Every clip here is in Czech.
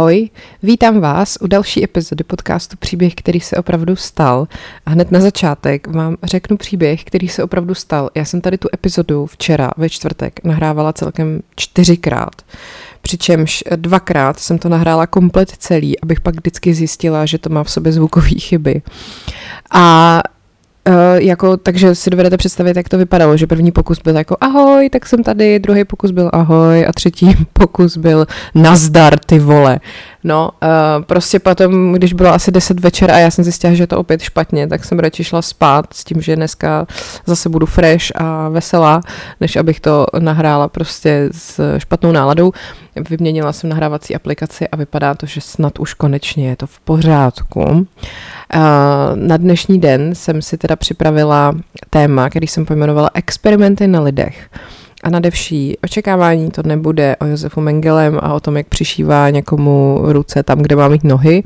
Ahoj, vítám vás u další epizody podcastu Příběh, který se opravdu stal. A hned na začátek vám řeknu příběh, který se opravdu stal. Já jsem tady tu epizodu včera ve čtvrtek nahrávala celkem čtyřikrát. Přičemž dvakrát jsem to nahrála komplet celý, abych pak vždycky zjistila, že to má v sobě zvukové chyby. A jako, takže si dovedete představit, jak to vypadalo, že první pokus byl jako ahoj, tak jsem tady, druhý pokus byl ahoj a třetí pokus byl nazdar, ty vole. No, uh, prostě potom, když bylo asi 10 večer a já jsem zjistila, že je to opět špatně, tak jsem radši šla spát s tím, že dneska zase budu fresh a veselá, než abych to nahrála prostě s špatnou náladou. Vyměnila jsem nahrávací aplikaci a vypadá to, že snad už konečně je to v pořádku. Uh, na dnešní den jsem si teda připravila téma, který jsem pojmenovala experimenty na lidech. A nadevší očekávání to nebude o Josefu Mengelem a o tom, jak přišívá někomu ruce tam, kde má mít nohy.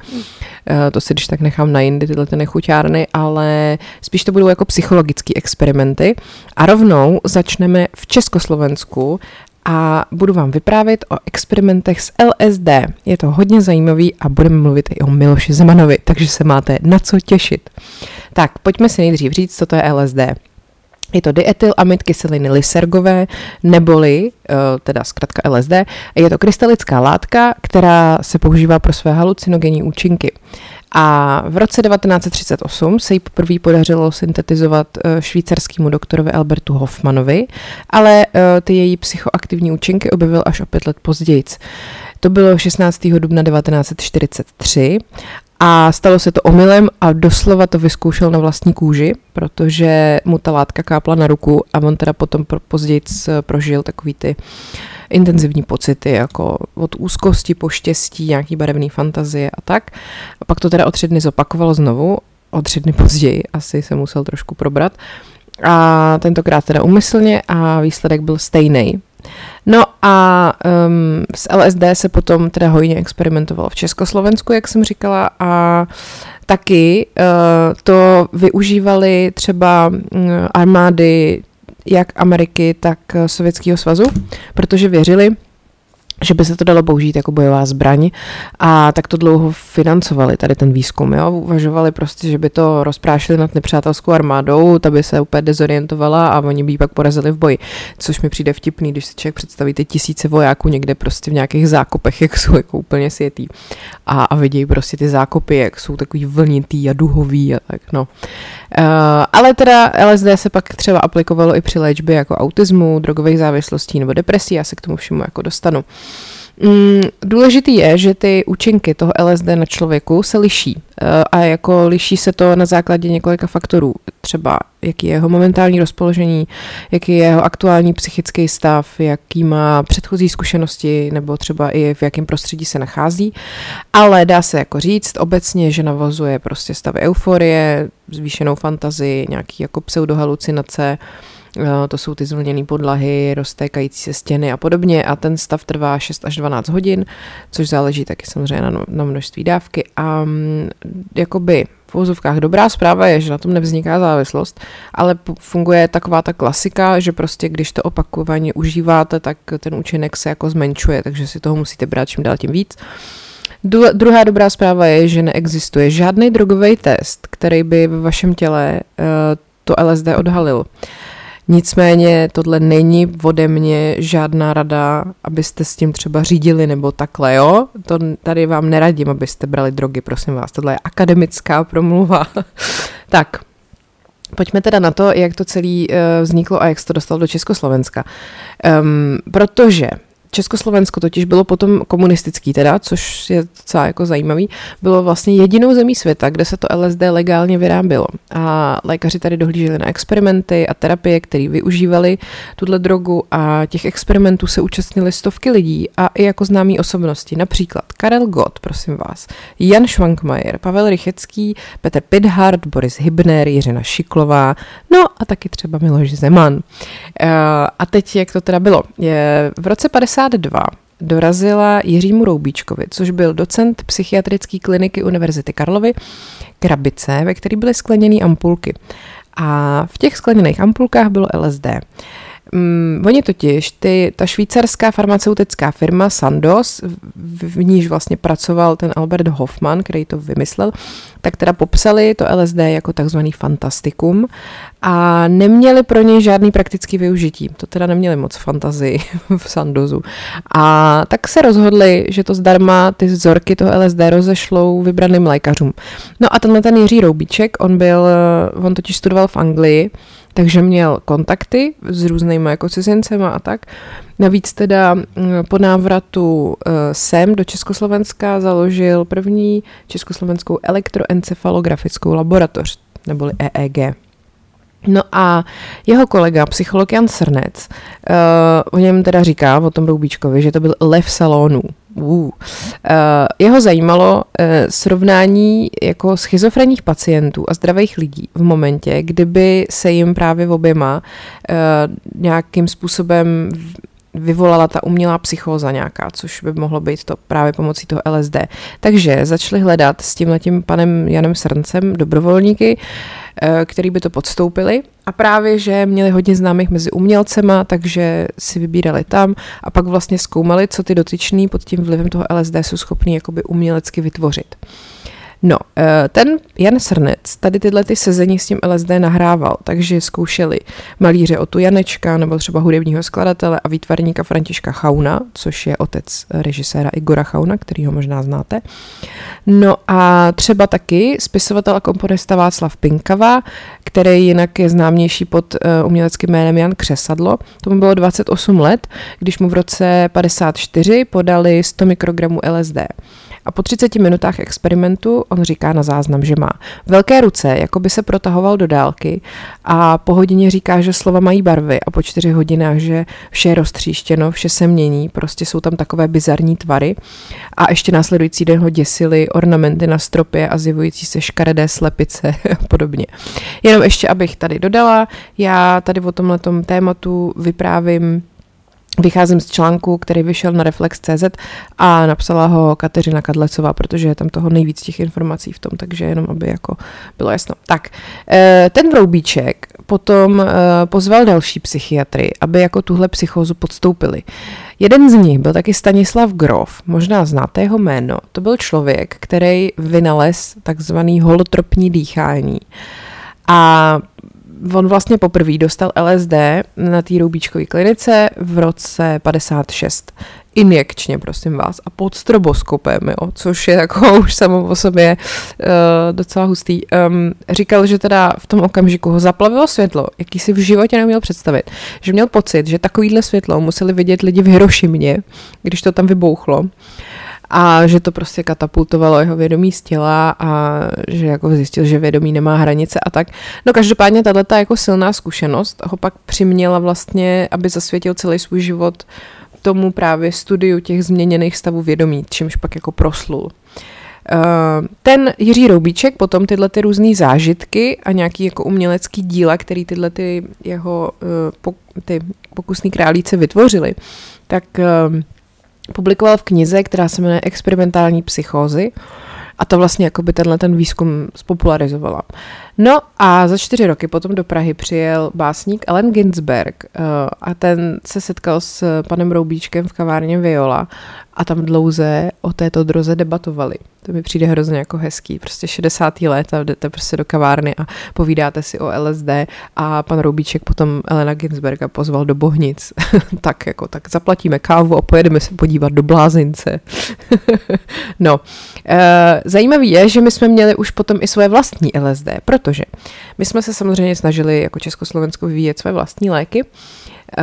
Eh, to si když tak nechám na jindy, tyhle ty nechuťárny, ale spíš to budou jako psychologické experimenty. A rovnou začneme v Československu a budu vám vyprávět o experimentech s LSD. Je to hodně zajímavý a budeme mluvit i o Miloši Zemanovi, takže se máte na co těšit. Tak, pojďme si nejdřív říct, co to je LSD. Je to amid kyseliny lysergové, neboli, eh, teda zkrátka LSD, je to krystalická látka, která se používá pro své halucinogenní účinky. A v roce 1938 se jí poprvé podařilo syntetizovat eh, švýcarskému doktorovi Albertu Hoffmanovi, ale eh, ty její psychoaktivní účinky objevil až o pět let později. To bylo 16. dubna 1943 a stalo se to omylem a doslova to vyzkoušel na vlastní kůži, protože mu ta látka kápla na ruku a on teda potom později prožil takový ty intenzivní pocity, jako od úzkosti, poštěstí, nějaký barevný fantazie a tak. A pak to teda o tři dny zopakovalo znovu, o tři dny později asi se musel trošku probrat. A tentokrát teda umyslně a výsledek byl stejný. No a um, s LSD se potom teda hojně experimentovalo v Československu, jak jsem říkala, a taky uh, to využívali třeba uh, armády jak Ameriky, tak Sovětského svazu, protože věřili, že by se to dalo použít jako bojová zbraň a tak to dlouho financovali tady ten výzkum. Jo? Uvažovali prostě, že by to rozprášili nad nepřátelskou armádou, ta by se úplně dezorientovala a oni by ji pak porazili v boji. Což mi přijde vtipný, když si člověk představí ty tisíce vojáků někde prostě v nějakých zákopech, jak jsou jako úplně světý a, a vidějí prostě ty zákopy, jak jsou takový vlnitý a duhový a tak no. Uh, ale teda LSD se pak třeba aplikovalo i při léčbě jako autismu, drogových závislostí nebo depresí, já se k tomu všemu jako dostanu. Mm, důležitý je, že ty účinky toho LSD na člověku se liší eh, a jako liší se to na základě několika faktorů. Třeba jaký je jeho momentální rozpoložení, jaký je jeho aktuální psychický stav, jaký má předchozí zkušenosti nebo třeba i v jakém prostředí se nachází. Ale dá se jako říct obecně, že navazuje prostě stavy euforie, zvýšenou fantazii, nějaký jako pseudohalucinace, to jsou ty zvlněné podlahy, roztékající se stěny a podobně a ten stav trvá 6 až 12 hodin, což záleží taky samozřejmě na, na množství dávky a mm, jakoby v úzovkách dobrá zpráva je, že na tom nevzniká závislost, ale funguje taková ta klasika, že prostě když to opakovaně užíváte, tak ten účinek se jako zmenšuje, takže si toho musíte brát čím dál tím víc. Druhá dobrá zpráva je, že neexistuje žádný drogový test, který by ve vašem těle uh, to LSD odhalil. Nicméně tohle není ode mě žádná rada, abyste s tím třeba řídili nebo takhle, jo? To tady vám neradím, abyste brali drogy, prosím vás. Tohle je akademická promluva. tak, Pojďme teda na to, jak to celé uh, vzniklo a jak se to dostalo do Československa. Um, protože Československo totiž bylo potom komunistický teda, což je docela jako zajímavý, bylo vlastně jedinou zemí světa, kde se to LSD legálně vyrábělo. A lékaři tady dohlíželi na experimenty a terapie, které využívali tuhle drogu a těch experimentů se účastnili stovky lidí a i jako známí osobnosti, například Karel Gott, prosím vás, Jan Schwankmajer, Pavel Rychecký, Petr Pidhart, Boris Hybner, Jiřina Šiklová, no a taky třeba Miloš Zeman. Eh, a teď, jak to teda bylo? Je v roce 50 1992 dorazila Jiřímu Roubíčkovi, což byl docent psychiatrické kliniky Univerzity Karlovy, krabice, ve které byly skleněné ampulky. A v těch skleněných ampulkách bylo LSD. Um, oni totiž, ty, ta švýcarská farmaceutická firma Sandoz, v, v níž vlastně pracoval ten Albert Hoffman, který to vymyslel, tak teda popsali to LSD jako takzvaný fantastikum a neměli pro něj žádný praktický využití. To teda neměli moc fantazii v Sandozu. A tak se rozhodli, že to zdarma ty vzorky toho LSD rozešlou vybraným lékařům. No a tenhle ten Jiří Roubíček, on byl, on totiž studoval v Anglii, takže měl kontakty s různými jako cizincema a tak. Navíc teda po návratu eh, sem do Československa založil první československou elektroencefalografickou laboratoř, neboli EEG. No a jeho kolega, psycholog Jan Srnec, uh, o něm teda říká, o tom Roubíčkovi, že to byl lev salonů. Uh. Uh, jeho zajímalo uh, srovnání jako schizofrenních pacientů a zdravých lidí v momentě, kdyby se jim právě oběma uh, nějakým způsobem vyvolala ta umělá psychóza nějaká, což by mohlo být to právě pomocí toho LSD. Takže začali hledat s tímhletím panem Janem Srncem dobrovolníky, eh, který by to podstoupili a právě, že měli hodně známých mezi umělcema, takže si vybírali tam a pak vlastně zkoumali, co ty dotyční pod tím vlivem toho LSD jsou schopní jakoby umělecky vytvořit. No, eh, ten Jan Srnec tady tyhle ty sezení s tím LSD nahrával, takže zkoušeli malíře o tu Janečka nebo třeba hudebního skladatele a výtvarníka Františka Chauna, což je otec režiséra Igora Chauna, který ho možná znáte. No a třeba taky spisovatel a komponista Václav Pinkava, který jinak je známější pod uh, uměleckým jménem Jan Křesadlo. Tomu bylo 28 let, když mu v roce 54 podali 100 mikrogramů LSD. A po 30 minutách experimentu on říká na záznam, že má velké ruce, jako by se protahoval do dálky a po hodině říká, že slova mají barvy a po čtyři hodinách, že vše je roztříštěno, vše se mění, prostě jsou tam takové bizarní tvary a ještě následující den ho děsily ornamenty na stropě a zjevující se škaredé slepice a podobně. Jenom ještě, abych tady dodala, já tady o tomhle tématu vyprávím Vycházím z článku, který vyšel na Reflex.cz a napsala ho Kateřina Kadlecová, protože je tam toho nejvíc těch informací v tom, takže jenom aby jako bylo jasno. Tak, eh, ten Vroubíček potom eh, pozval další psychiatry, aby jako tuhle psychózu podstoupili. Jeden z nich byl taky Stanislav Grof, možná znáte jeho jméno. To byl člověk, který vynalez takzvaný holotropní dýchání. A on vlastně poprvé dostal LSD na té roubíčkové klinice v roce 56 injekčně, prosím vás, a pod stroboskopem, jo, což je jako už samo o sobě uh, docela hustý. Um, říkal, že teda v tom okamžiku ho zaplavilo světlo, jaký si v životě neuměl představit, že měl pocit, že takovýhle světlo museli vidět lidi v Hirošimě, když to tam vybouchlo a že to prostě katapultovalo jeho vědomí z těla a že jako zjistil, že vědomí nemá hranice a tak. No každopádně tato jako silná zkušenost ho pak přiměla vlastně, aby zasvětil celý svůj život tomu právě studiu těch změněných stavů vědomí, čímž pak jako proslul. Eh, ten Jiří Roubíček potom tyhle ty různé zážitky a nějaký jako umělecký díla, který tyhle ty jeho eh, ty pokusní králíce vytvořili, tak eh, publikoval v knize, která se jmenuje Experimentální psychózy a to vlastně jako by tenhle ten výzkum spopularizovala. No a za čtyři roky potom do Prahy přijel básník Allen Ginsberg uh, a ten se setkal s panem Roubíčkem v kavárně Viola a tam dlouze o této droze debatovali. To mi přijde hrozně jako hezký. Prostě 60. let a jdete prostě do kavárny a povídáte si o LSD a pan Roubíček potom Elena Ginsberga pozval do Bohnic. tak jako, tak zaplatíme kávu a pojedeme se podívat do blázince. no, e, zajímavý je, že my jsme měli už potom i svoje vlastní LSD, protože my jsme se samozřejmě snažili jako Československo vyvíjet své vlastní léky, e,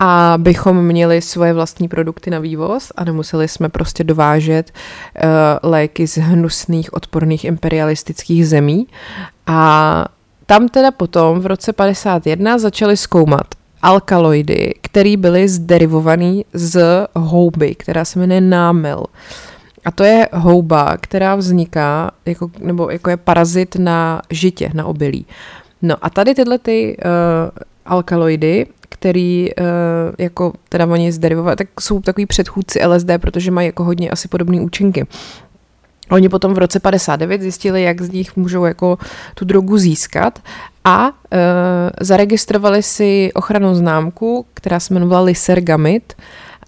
a bychom měli svoje vlastní produkty na vývoz a nemuseli jsme prostě dovážet uh, léky z hnusných odporných imperialistických zemí. A tam teda potom v roce 51 začali zkoumat alkaloidy, které byly zderivované z houby, která se jmenuje námel. A to je houba, která vzniká, jako, nebo jako je parazit na žitě, na obilí. No a tady tyhle ty uh, alkaloidy který uh, jako teda oni zderivovali, tak jsou takový předchůdci LSD, protože mají jako hodně asi podobné účinky. Oni potom v roce 59 zjistili, jak z nich můžou jako tu drogu získat a e, zaregistrovali si ochranou známku, která se jmenovala Lysergamid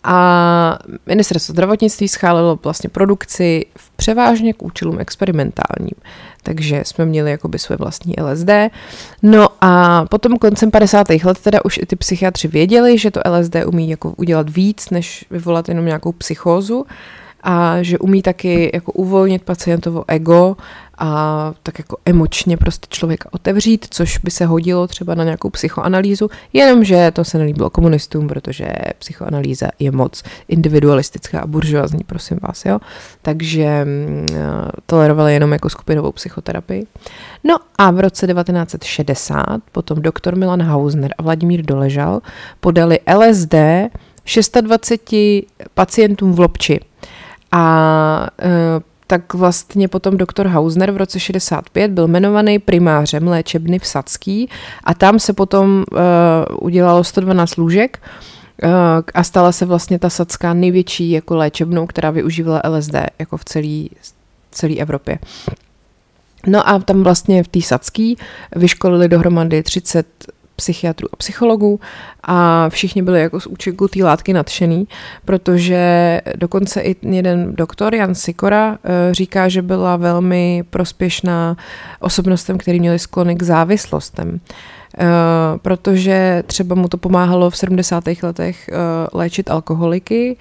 a ministerstvo zdravotnictví schálilo vlastně produkci v převážně k účelům experimentálním. Takže jsme měli jakoby své vlastní LSD. No a potom koncem 50. let teda už i ty psychiatři věděli, že to LSD umí jako udělat víc, než vyvolat jenom nějakou psychózu a že umí taky jako uvolnit pacientovo ego a tak jako emočně prostě člověka otevřít, což by se hodilo třeba na nějakou psychoanalýzu, jenomže to se nelíbilo komunistům, protože psychoanalýza je moc individualistická a buržoazní, prosím vás, jo. Takže mm, tolerovali jenom jako skupinovou psychoterapii. No a v roce 1960 potom doktor Milan Hausner a Vladimír Doležal podali LSD 26 pacientům v Lobči. A e, tak vlastně potom doktor Hausner v roce 65 byl jmenovaný primářem léčebny v Sadský a tam se potom uh, udělalo 112 lůžek uh, a stala se vlastně ta Sadská největší jako léčebnou, která využívala LSD jako v celé celé Evropě. No a tam vlastně v té Sadský vyškolili dohromady 30 psychiatrů a psychologů a všichni byli jako z účinku té látky nadšený, protože dokonce i jeden doktor, Jan Sikora, eh, říká, že byla velmi prospěšná osobnostem, který měli sklony k závislostem. Uh, protože třeba mu to pomáhalo v 70. letech uh, léčit alkoholiky.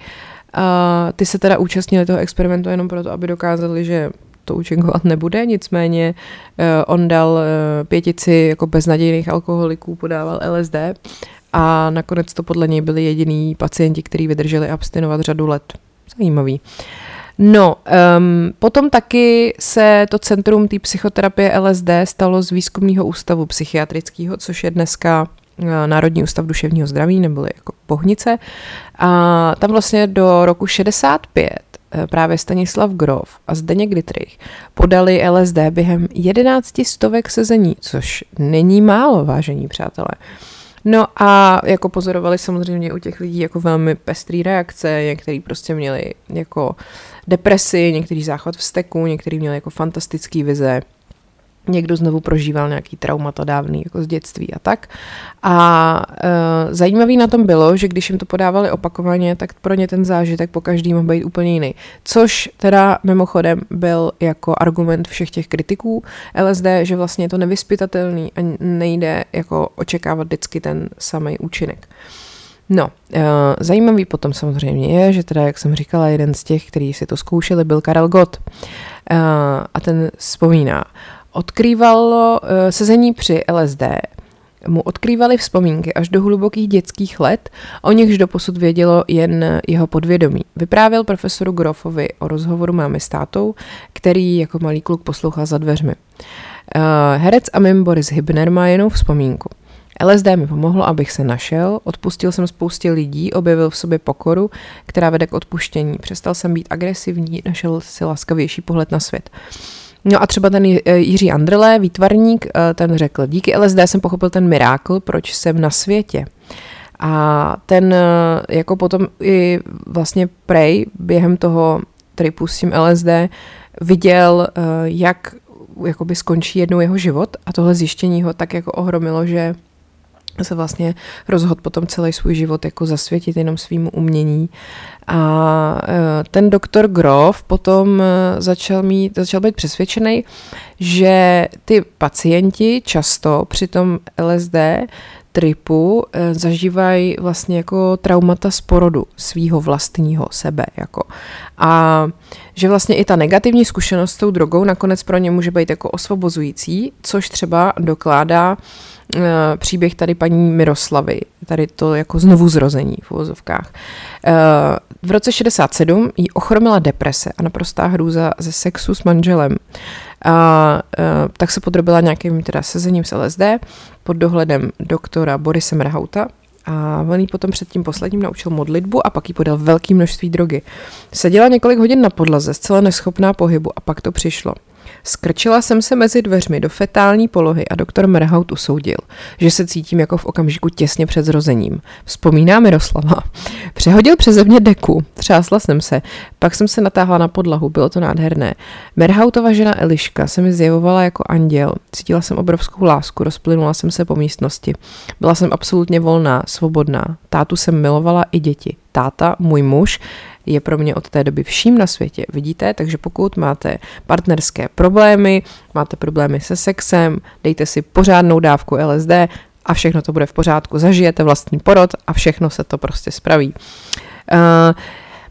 Uh, ty se teda účastnili toho experimentu jenom proto, aby dokázali, že to účinkovat nebude, nicméně uh, on dal uh, pětici jako beznadějných alkoholiků, podával LSD a nakonec to podle něj byli jediní pacienti, kteří vydrželi abstinovat řadu let. Zajímavý. No, um, potom taky se to centrum té psychoterapie LSD stalo z výzkumného ústavu psychiatrického, což je dneska Národní ústav duševního zdraví, neboli jako Bohnice. A tam vlastně do roku 65 Eh, právě Stanislav Grof a Zdeněk Dietrich podali LSD během 11 stovek sezení, což není málo, vážení přátelé. No a jako pozorovali samozřejmě u těch lidí jako velmi pestrý reakce, někteří prostě měli jako depresi, někteří záchvat vzteku, někteří měli jako fantastický vize, někdo znovu prožíval nějaký traumata dávný jako z dětství a tak. A e, zajímavý na tom bylo, že když jim to podávali opakovaně, tak pro ně ten zážitek po každý mohl být úplně jiný. Což teda mimochodem byl jako argument všech těch kritiků LSD, že vlastně je to nevyspytatelný a nejde jako očekávat vždycky ten samý účinek. No, e, zajímavý potom samozřejmě je, že teda, jak jsem říkala, jeden z těch, kteří si to zkoušeli, byl Karel Gott. E, a ten vzpomíná, odkrývalo eh, sezení při LSD, mu odkrývali vzpomínky až do hlubokých dětských let, o nichž doposud vědělo jen jeho podvědomí. Vyprávěl profesoru Grofovi o rozhovoru mámy s tátou, který jako malý kluk poslouchal za dveřmi. Uh, herec a mim Boris Hybner má jenom vzpomínku. LSD mi pomohlo, abych se našel, odpustil jsem spoustě lidí, objevil v sobě pokoru, která vede k odpuštění. Přestal jsem být agresivní, našel si laskavější pohled na svět. No a třeba ten eh, Jiří Andrle, výtvarník, eh, ten řekl, díky LSD jsem pochopil ten mirákl, proč jsem na světě. A ten eh, jako potom i vlastně Prej během toho tripu s tím LSD viděl, jak jakoby skončí jednou jeho život a tohle zjištění ho tak jako ohromilo, že se vlastně rozhodl potom celý svůj život jako zasvětit jenom svýmu umění. A e, ten doktor Grof potom e, začal, mít, začal být přesvědčený, že ty pacienti často při tom LSD tripu e, zažívají vlastně jako traumata z porodu svýho vlastního sebe. Jako. A že vlastně i ta negativní zkušenost s tou drogou nakonec pro ně může být jako osvobozující, což třeba dokládá Eh, příběh tady paní Miroslavy, tady to jako znovu zrození v uvozovkách. Eh, v roce 67 jí ochromila deprese a naprostá hrůza ze sexu s manželem. A eh, tak se podrobila nějakým teda sezením s LSD pod dohledem doktora Borise Mrhauta, a on jí potom před tím posledním naučil modlitbu a pak jí podal velké množství drogy. Seděla několik hodin na podlaze, zcela neschopná pohybu a pak to přišlo. Skrčila jsem se mezi dveřmi do fetální polohy a doktor Merhaut usoudil, že se cítím jako v okamžiku těsně před zrozením. Vzpomíná Miroslava. Přehodil přeze mě deku, třásla jsem se, pak jsem se natáhla na podlahu, bylo to nádherné. Merhautova žena Eliška se mi zjevovala jako anděl, cítila jsem obrovskou lásku, rozplynula jsem se po místnosti. Byla jsem absolutně volná, svobodná. Tátu jsem milovala i děti. Táta, můj muž, je pro mě od té doby vším na světě. Vidíte, takže pokud máte partnerské problémy, máte problémy se sexem, dejte si pořádnou dávku LSD a všechno to bude v pořádku. Zažijete vlastní porod a všechno se to prostě spraví. Uh,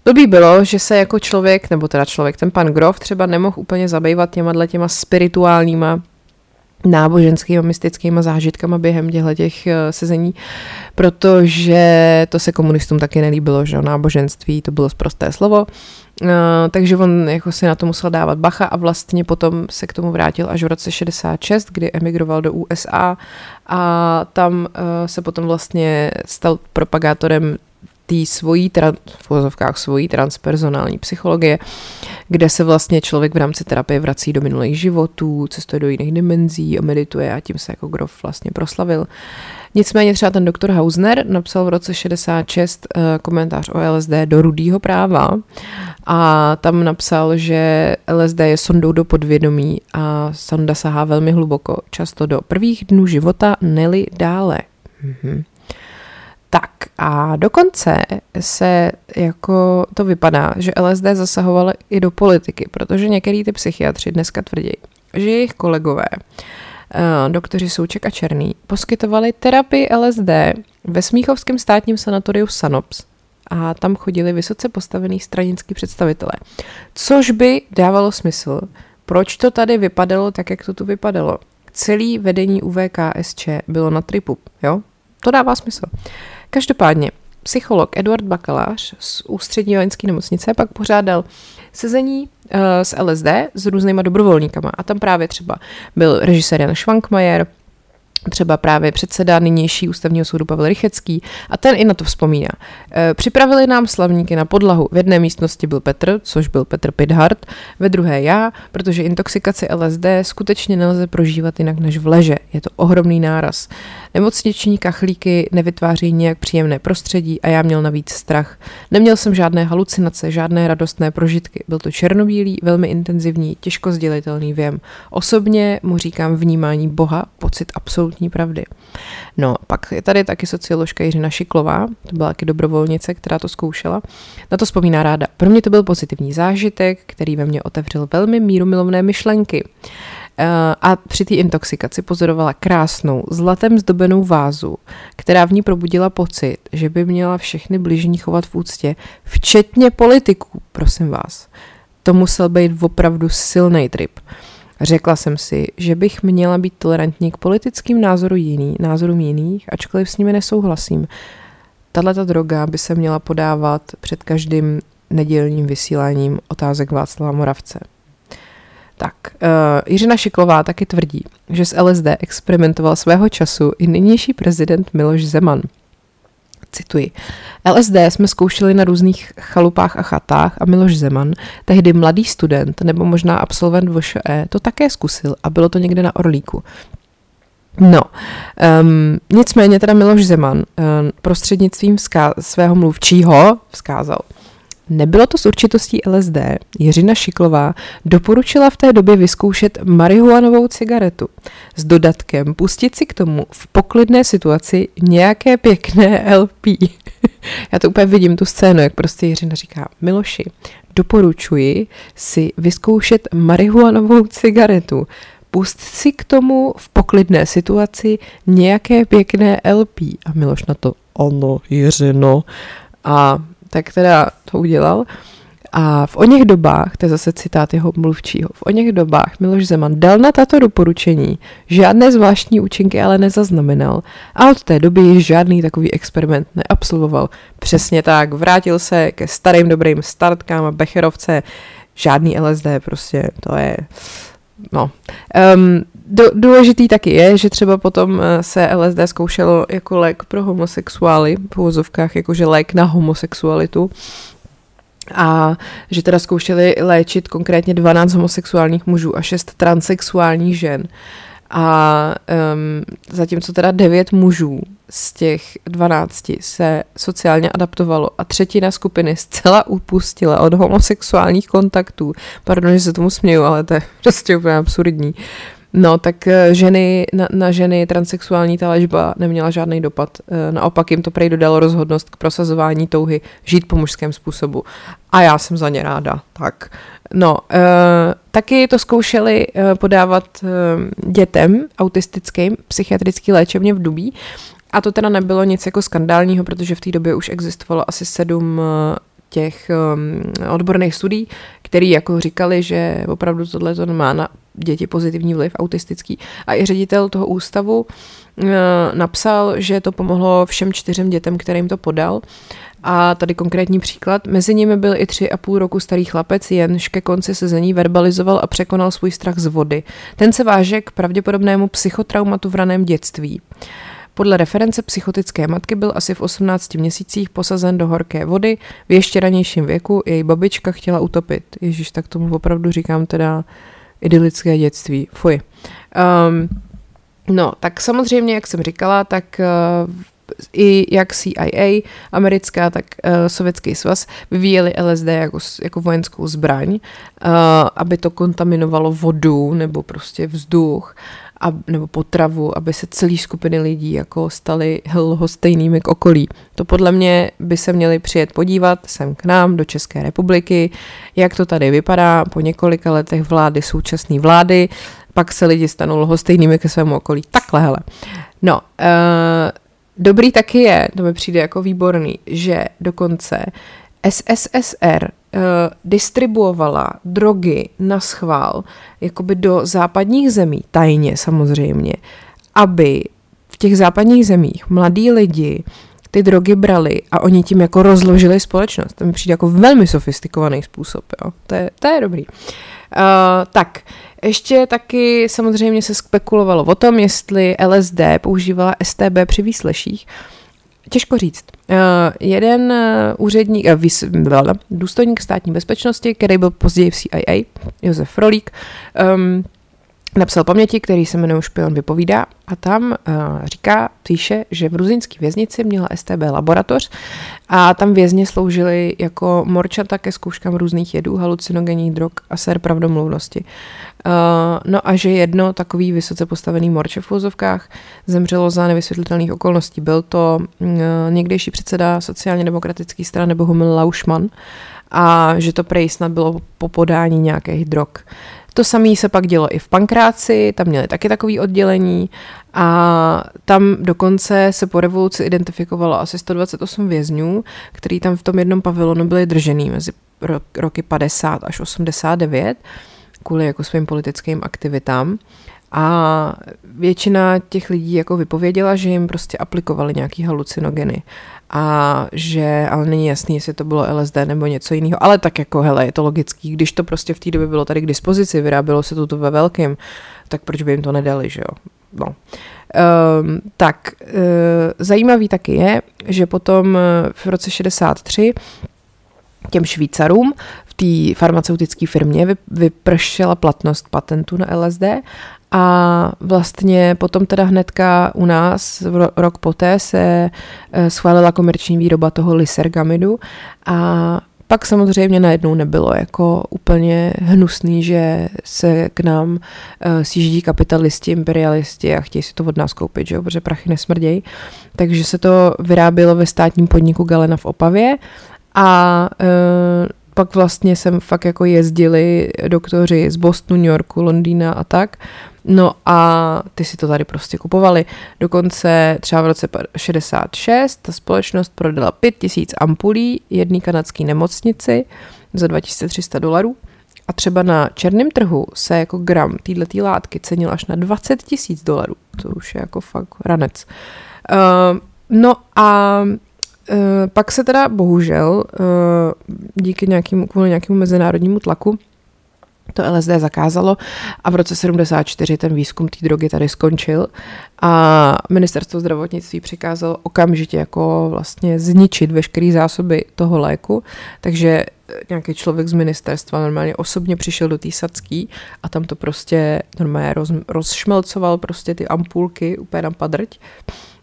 Blbý bylo, že se jako člověk, nebo teda člověk, ten pan Grof třeba nemohl úplně zabývat těma těma spirituálníma náboženskými mystickými zážitkama během těchto těch eh, sezení, protože to se komunistům taky nelíbilo, že náboženství to bylo zprosté slovo, uh, takže on jako si na to musel dávat bacha a vlastně potom se k tomu vrátil až v roce 66, kdy emigroval do USA a tam uh, se potom vlastně stal propagátorem té svojí, v vozovkách svojí transpersonální psychologie, kde se vlastně člověk v rámci terapie vrací do minulých životů, cestuje do jiných dimenzí a medituje a tím se jako Grof vlastně proslavil. Nicméně třeba ten doktor Hausner napsal v roce 66 uh, eh, komentář o LSD do rudýho práva a tam napsal, že LSD je sondou do podvědomí a sonda sahá velmi hluboko, často do prvních dnů života, neli dále. Mm-hmm. Tak a dokonce se jako to vypadá, že LSD zasahovalo i do politiky, protože některý ty psychiatři dneska tvrdí, že jejich kolegové, uh, doktoři Souček a Černý, poskytovali terapii LSD ve Smíchovském státním sanatoriu Sanops a tam chodili vysoce postavený stranický představitelé. Což by dávalo smysl, proč to tady vypadalo tak, jak to tu vypadalo. Celý vedení UVKSČ bylo na tripu, jo? To dává smysl. Každopádně, psycholog Eduard Bakalář z Ústřední vojenské nemocnice pak pořádal sezení uh, s LSD s různýma dobrovolníkama. A tam právě třeba byl režisér Jan Švankmajer, třeba právě předseda nynější ústavního soudu Pavel Rychecký a ten i na to vzpomíná. E, připravili nám slavníky na podlahu. V jedné místnosti byl Petr, což byl Petr Pidhart, ve druhé já, protože intoxikaci LSD skutečně nelze prožívat jinak než v leže. Je to ohromný náraz. Nemocniční kachlíky nevytváří nějak příjemné prostředí a já měl navíc strach. Neměl jsem žádné halucinace, žádné radostné prožitky. Byl to černobílý, velmi intenzivní, těžko sdělitelný věm. Osobně mu říkám vnímání Boha, pocit absolutní pravdy. No, pak je tady taky socioložka Jiřina Šiklová, to byla taky dobrovolnice, která to zkoušela. Na to vzpomíná ráda. Pro mě to byl pozitivní zážitek, který ve mně otevřel velmi mírumilovné myšlenky. Eh, a při té intoxikaci pozorovala krásnou, zlatem zdobenou vázu, která v ní probudila pocit, že by měla všechny bližní chovat v úctě, včetně politiků, prosím vás. To musel být opravdu silný trip. Řekla jsem si, že bych měla být tolerantní k politickým názoru jiný, názorům jiných, ačkoliv s nimi nesouhlasím. Tahle droga by se měla podávat před každým nedělním vysíláním otázek Václava Moravce. Tak, uh, Jiřina Šiklová taky tvrdí, že s LSD experimentoval svého času i nynější prezident Miloš Zeman. Cituji. LSD jsme zkoušeli na různých chalupách a chatách a Miloš Zeman, tehdy mladý student nebo možná absolvent VŠE, to také zkusil a bylo to někde na Orlíku. No, um, nicméně teda Miloš Zeman um, prostřednictvím svého mluvčího vzkázal – Nebylo to s určitostí LSD. Jiřina Šiklová doporučila v té době vyzkoušet marihuanovou cigaretu s dodatkem pustit si k tomu v poklidné situaci nějaké pěkné LP. Já to úplně vidím, tu scénu, jak prostě Jiřina říká, Miloši, doporučuji si vyzkoušet marihuanovou cigaretu. Pust si k tomu v poklidné situaci nějaké pěkné LP. A Miloš na to, ono, Jiřino. A tak teda to udělal. A v o něch dobách, to je zase citát jeho mluvčího, v o něch dobách Miloš Zeman dal na tato doporučení, žádné zvláštní účinky ale nezaznamenal a od té doby již žádný takový experiment neabsolvoval. Přesně tak, vrátil se ke starým dobrým startkám a Becherovce, žádný LSD prostě, to je no. Um, důležitý taky je, že třeba potom eh, se LSD zkoušelo jako lék pro homosexuály, v uvozovkách jakože lék na homosexualitu. a že teda zkoušeli léčit konkrétně 12 homosexuálních mužů a 6 transexuálních žen. A um, zatímco teda 9 mužů z těch 12 se sociálně adaptovalo a třetina skupiny zcela upustila od homosexuálních kontaktů. Pardon, že se tomu směju, ale to je prostě úplně absurdní. No, tak eh, ženy, na, na ženy transexuální ta léčba neměla žádný dopad. Eh, naopak jim to prej dodalo rozhodnost k prosazování touhy žít po mužském způsobu. A já jsem za ně ráda. Tak, no, e, taky to zkoušeli podávat dětem autistickým psychiatrický léčebně v Dubí. A to teda nebylo nic jako skandálního, protože v té době už existovalo asi sedm těch um, odborných studií, který jako říkali, že opravdu tohle to má na děti pozitivní vliv, autistický. A i ředitel toho ústavu uh, napsal, že to pomohlo všem čtyřem dětem, kterým to podal. A tady konkrétní příklad. Mezi nimi byl i tři a půl roku starý chlapec, jenž ke konci sezení verbalizoval a překonal svůj strach z vody. Ten se váže k pravděpodobnému psychotraumatu v raném dětství. Podle reference psychotické matky byl asi v 18 měsících posazen do horké vody. V ještě ranějším věku její babička chtěla utopit. Ježíš, tak tomu opravdu říkám teda idylické dětství. Fuj. Um, no, tak samozřejmě, jak jsem říkala, tak uh, i jak CIA americká, tak uh, sovětský svaz vyvíjeli LSD jako, jako vojenskou zbraň, uh, aby to kontaminovalo vodu nebo prostě vzduch a, nebo potravu, aby se celý skupiny lidí jako staly lhostejnými k okolí. To podle mě by se měli přijet podívat sem k nám do České republiky, jak to tady vypadá po několika letech vlády, současné vlády, pak se lidi stanou lhostejnými ke svému okolí. Takhle, hele. No, uh, dobrý taky je, to mi přijde jako výborný, že dokonce SSSR distribuovala drogy na schvál jakoby do západních zemí, tajně samozřejmě, aby v těch západních zemích mladí lidi ty drogy brali a oni tím jako rozložili společnost. To mi přijde jako velmi sofistikovaný způsob. Jo. To, je, to je dobrý. Uh, tak, ještě taky samozřejmě se spekulovalo o tom, jestli LSD používala STB při výsleších. Uh, Těžko říct. Uh, jeden uh, úředník, uh, vys, důstojník státní bezpečnosti, který byl později v CIA, Josef Frolík, um, napsal paměti, který se jmenuje Špion vypovídá a tam uh, říká, píše, že v ruzinské věznici měla STB laboratoř a tam vězně sloužili jako morčata ke zkouškám různých jedů, halucinogenních drog a ser pravdomluvnosti. Uh, no a že jedno takový vysoce postavený morče v úzovkách zemřelo za nevysvětlitelných okolností. Byl to uh, někdejší předseda sociálně demokratické strany Bohumil Laušman a že to prej snad bylo po podání nějakých drog. To samé se pak dělo i v Pankráci, tam měli taky takový oddělení a tam dokonce se po revoluci identifikovalo asi 128 vězňů, který tam v tom jednom pavilonu byli držený mezi roky 50 až 89 kvůli jako svým politickým aktivitám. A většina těch lidí jako vypověděla, že jim prostě aplikovali nějaký halucinogeny a že, ale není jasný, jestli to bylo LSD nebo něco jiného, ale tak jako, hele, je to logický, když to prostě v té době bylo tady k dispozici, vyrábělo se to ve velkém, tak proč by jim to nedali, že jo? No. Um, tak, uh, zajímavý taky je, že potom v roce 63 těm Švýcarům v té farmaceutické firmě vypršela platnost patentu na LSD a vlastně potom teda hnedka u nás rok poté se eh, schválila komerční výroba toho lisergamidu a pak samozřejmě najednou nebylo jako úplně hnusný, že se k nám uh, sjíždí kapitalisti, imperialisti a chtějí si to od nás koupit, že jo, protože prachy nesmrdějí. Takže se to vyrábělo ve státním podniku Galena v Opavě a uh, pak vlastně jsem fakt jako jezdili doktoři z Bostonu, New Yorku, Londýna a tak. No a ty si to tady prostě kupovali. Dokonce třeba v roce 66 ta společnost prodala 5000 ampulí jedné kanadské nemocnici za 2300 dolarů. A třeba na černém trhu se jako gram této látky cenil až na 20 tisíc dolarů. To už je jako fakt ranec. Uh, no a uh, pak se teda bohužel uh, díky nějakému, kvůli nějakému mezinárodnímu tlaku to LSD zakázalo a v roce 74 ten výzkum té drogy tady skončil a ministerstvo zdravotnictví přikázalo okamžitě jako vlastně zničit veškeré zásoby toho léku, takže nějaký člověk z ministerstva normálně osobně přišel do té Sacký a tam to prostě normálně roz, rozšmelcoval prostě ty ampulky úplně na padrť.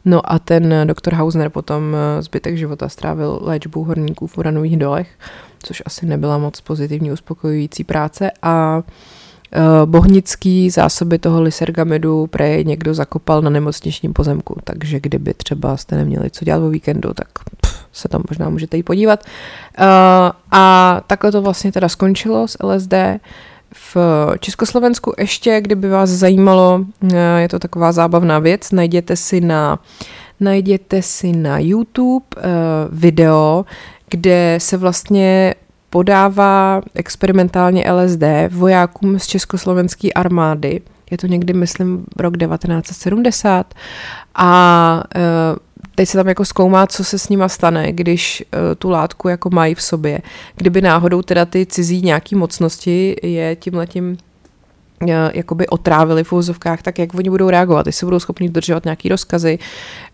No a ten doktor Hausner potom zbytek života strávil léčbou horníků v uranových dolech, což asi nebyla moc pozitivní uspokojující práce a Eh, bohnický zásoby toho lysergamidu prej někdo zakopal na nemocničním pozemku, takže kdyby třeba jste neměli co dělat o víkendu, tak pff, se tam možná můžete jít podívat. Uh, a takhle to vlastně teda skončilo s LSD. V Československu ještě, kdyby vás zajímalo, eh, je to taková zábavná věc, najděte si na, najděte si na YouTube uh, video, kde se vlastně podává experimentálně LSD vojákům z československé armády. Je to někdy, myslím, rok 1970. A e, teď se tam jako zkoumá, co se s nima stane, když e, tu látku jako mají v sobě. Kdyby náhodou teda ty cizí nějaký mocnosti je tímhletím jakoby otrávili v úzovkách, tak jak oni budou reagovat, jestli budou schopni dodržovat nějaký rozkazy,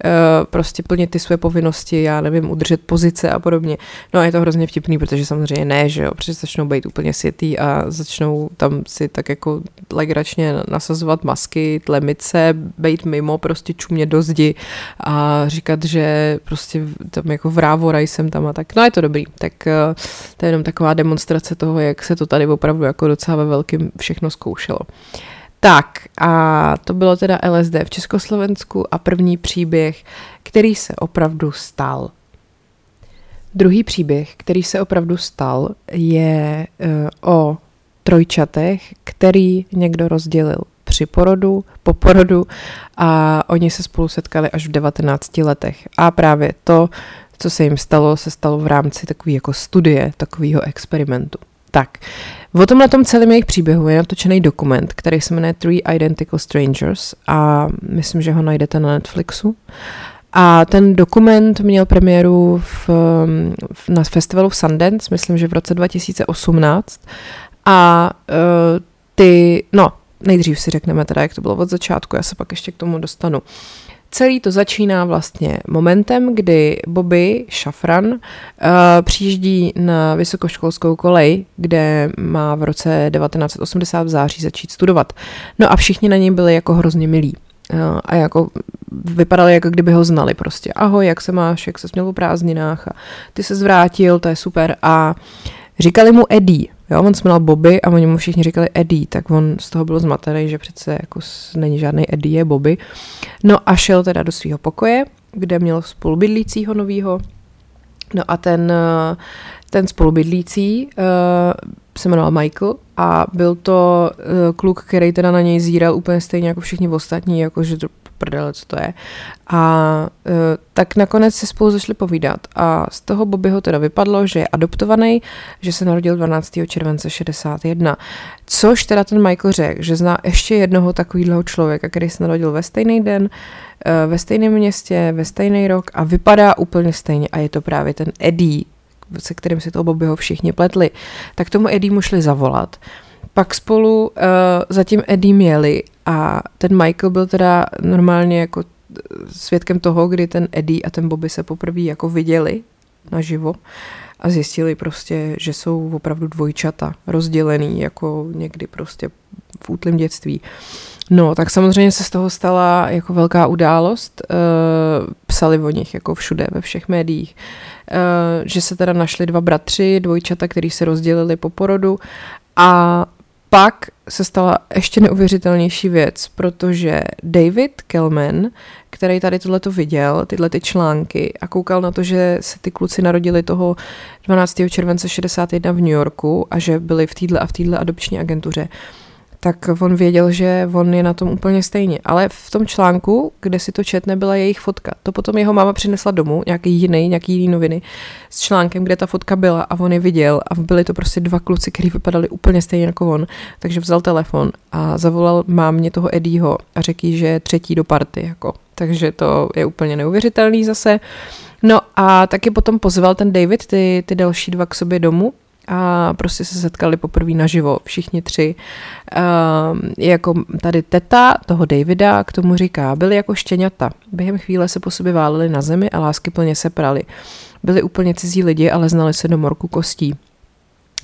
eh, prostě plnit ty své povinnosti, já nevím, udržet pozice a podobně. No a je to hrozně vtipný, protože samozřejmě ne, že jo, protože začnou být úplně světý a začnou tam si tak jako legračně nasazovat masky, tlemit se, být mimo, prostě čumě do zdi a říkat, že prostě tam jako vrávoraj jsem tam a tak. No je to dobrý, tak eh, to je jenom taková demonstrace toho, jak se to tady opravdu jako docela ve velkým všechno zkoušelo. Tak a to bylo teda LSD v Československu a první příběh, který se opravdu stal. Druhý příběh, který se opravdu stal, je uh, o trojčatech, který někdo rozdělil při porodu, po porodu a oni se spolu setkali až v 19 letech. A právě to, co se jim stalo, se stalo v rámci takové jako studie, takového experimentu. Tak, o tomhle tom celém jejich příběhu je natočený dokument, který se jmenuje Three Identical Strangers a myslím, že ho najdete na Netflixu. A ten dokument měl premiéru v, v, na festivalu v Sundance, myslím, že v roce 2018. A uh, ty, no, nejdřív si řekneme teda, jak to bylo od začátku, já se pak ještě k tomu dostanu. Uh, Celý to začíná vlastně momentem, kdy Bobby Šafran uh, přijíždí na vysokoškolskou kolej, kde má v roce 1980 v září začít studovat. No a všichni na něj byli jako hrozně milí. Uh, a jako vypadali, jako kdyby ho znali prostě. Ahoj, jak se máš, jak se měl po prázdninách a ty se zvrátil, to je super. A říkali mu Eddie, Jo, on se jmenoval Bobby a oni mu všichni říkali Eddie, tak on z toho byl zmatený, že přece jako není žádný Eddie, je Bobby. No a šel teda do svého pokoje, kde měl spolubydlícího novýho. No a ten, ten spolubydlící uh, se jmenoval Michael a byl to uh, kluk, který teda na něj zíral úplně stejně jako všichni ostatní, jako že to prdele, co to je. A uh, tak nakonec se spolu zašli povídat a z toho Bobbyho teda vypadlo, že je adoptovaný, že se narodil 12. července 61. Což teda ten Michael řekl, že zná ještě jednoho takového člověka, který se narodil ve stejný den, uh, ve stejném městě, ve stejný rok a vypadá úplně stejně a je to právě ten Eddie, se kterým si toho Bobbyho všichni pletli. Tak tomu Eddie mu šli zavolat. Pak spolu uh, zatím Eddie měli a ten Michael byl teda normálně jako svědkem toho, kdy ten Eddie a ten Bobby se poprvé jako viděli naživo a zjistili prostě, že jsou opravdu dvojčata, rozdělený jako někdy prostě v útlém dětství. No, tak samozřejmě se z toho stala jako velká událost. E, psali o nich jako všude, ve všech médiích. E, že se teda našli dva bratři, dvojčata, který se rozdělili po porodu a pak se stala ještě neuvěřitelnější věc, protože David Kelman, který tady tohleto viděl, tyhle ty články a koukal na to, že se ty kluci narodili toho 12. července 61 v New Yorku a že byli v téhle a v téhle adopční agentuře, tak on věděl, že on je na tom úplně stejně. Ale v tom článku, kde si to čet, nebyla jejich fotka. To potom jeho máma přinesla domů, nějaký jiný, nějaký jiný noviny, s článkem, kde ta fotka byla a on je viděl a byli to prostě dva kluci, kteří vypadali úplně stejně jako on. Takže vzal telefon a zavolal mámě toho Eddieho a řekl že je třetí do party. Jako. Takže to je úplně neuvěřitelný zase. No a taky potom pozval ten David ty, ty další dva k sobě domů a prostě se setkali poprvé naživo, všichni tři. Uh, jako tady teta toho Davida k tomu říká, byli jako štěňata. Během chvíle se po sobě váleli na zemi a lásky plně se prali. Byli úplně cizí lidi, ale znali se do morku kostí.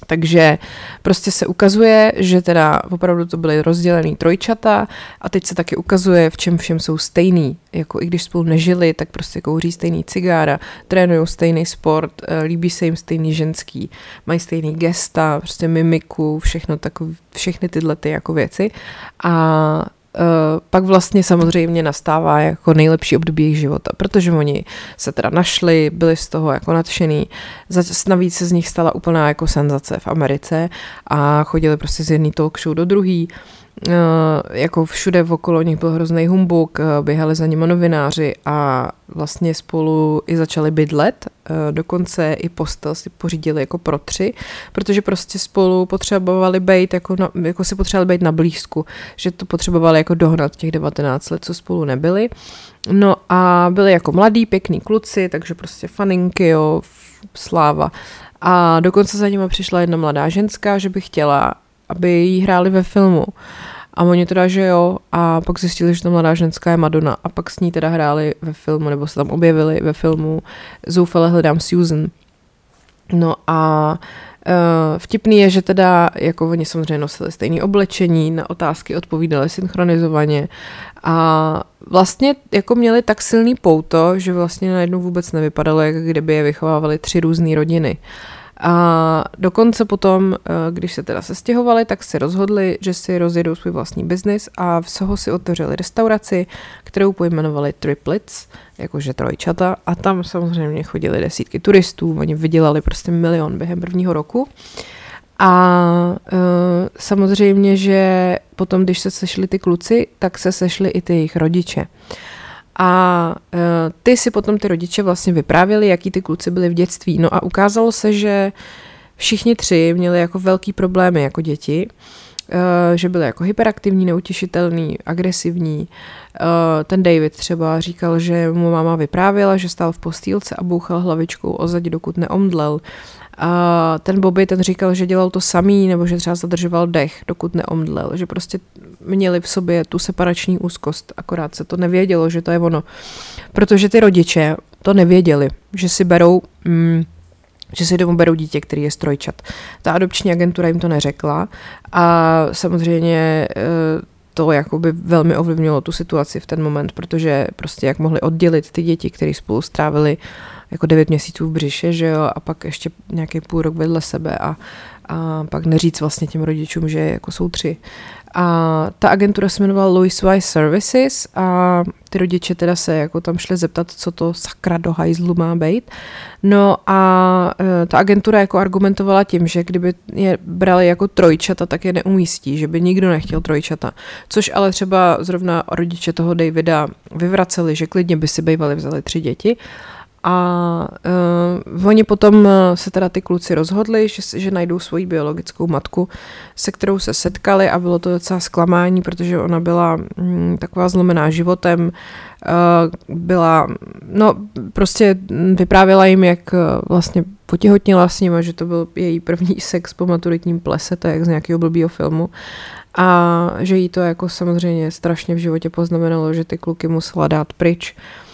Takže prostě se ukazuje, že teda opravdu to byly rozdělený trojčata a teď se taky ukazuje, v čem všem jsou stejný. Jako i když spolu nežili, tak prostě kouří stejný cigára, trénují stejný sport, eh, líbí se jim stejný ženský, mají stejný gesta, prostě mimiku, všechno takové, všechny tyhle ty jako věci. A pak vlastně samozřejmě nastává jako nejlepší období jejich života, protože oni se teda našli, byli z toho jako nadšený, navíc se z nich stala úplná jako senzace v Americe a chodili prostě z jedné talk show do druhý, uh, jako všude okolo nich byl hrozný humbuk, uh, běhali za nimi novináři a vlastně spolu i začali bydlet, uh, dokonce i postel si pořídili jako pro tři, protože prostě spolu potřebovali být, jako, na, jako si potřebovali být na blízku, že to potřebovali jako dohnat těch 19 let, co spolu nebyli. No a byli jako mladí, pěkný kluci, takže prostě faninky, jo, sláva. A dokonce za nimi přišla jedna mladá ženská, že by chtěla, aby jí hráli ve filmu. A oni teda, že jo, a pak zjistili, že ta mladá ženská je Madonna a pak s ní teda hráli ve filmu, nebo se tam objevili ve filmu Zoufale hledám Susan. No a Uh, vtipný je, že teda, jako oni samozřejmě nosili stejné oblečení, na otázky odpovídali synchronizovaně a vlastně jako měli tak silný pouto, že vlastně najednou vůbec nevypadalo, jak kdyby je vychovávali tři různé rodiny. A dokonce potom, eh, když se teda sestěhovali, tak si rozhodli, že si rozjedou svůj vlastní biznis a v Soho si otevřeli restauraci, kterou pojmenovali Triplets, jakože trojčata a tam samozřejmě chodili desítky turistů, oni vydělali prostě milion během prvního roku. A uh, samozřejmě, že potom, když se sešli ty kluci, tak se sešli i ty jejich rodiče. Uh, a uh, ty si potom ty rodiče vlastně vyprávěli, jaký ty kluci byli v dětství. No a ukázalo se, že všichni tři měli jako velký problémy jako děti, uh, že byli jako hyperaktivní, neutěšitelný, agresivní. Uh, ten David třeba říkal, že mu máma vyprávěla, že stál v postýlce a bouchal hlavičkou o zadi, dokud neomdlel. A ten Bobby ten říkal, že dělal to samý, nebo že třeba zadržoval dech, dokud neomdlel, že prostě měli v sobě tu separační úzkost, akorát se to nevědělo, že to je ono. Protože ty rodiče to nevěděli, že si berou... Mm, že si domů berou dítě, který je strojčat. Ta adopční agentura jim to neřekla a samozřejmě eh, to jakoby velmi ovlivnilo tu situaci v ten moment, protože prostě jak mohli oddělit ty děti, které spolu strávili jako devět měsíců v břiše, že jo, a pak ještě nějaký půl rok vedle sebe a, a pak neříct vlastně těm rodičům, že jako jsou tři. A ta agentura se jmenovala Louis Wise Services a ty rodiče teda se jako tam šli zeptat, co to sakra do hajzlu má být. No a e, ta agentura jako argumentovala tím, že kdyby je brali jako trojčata, tak je neumístí, že by nikdo nechtěl trojčata. Což ale třeba zrovna rodiče toho Davida vyvraceli, že klidně by si bývali vzali tři děti. A uh, oni potom eh, se teda ty kluci rozhodli, že, že najdou svoji biologickou matku, se kterou se setkali a bylo to docela zklamání, protože ona byla mm, taková zlomená životem, uh, byla, no prostě vyprávěla jim, jak vlastně potěhotněla s nima, že to byl její první sex po maturitním plese, to je jak z nějakého blbýho filmu a že jí to jako samozřejmě strašně v životě poznamenalo, že ty kluky musela dát pryč. Uh,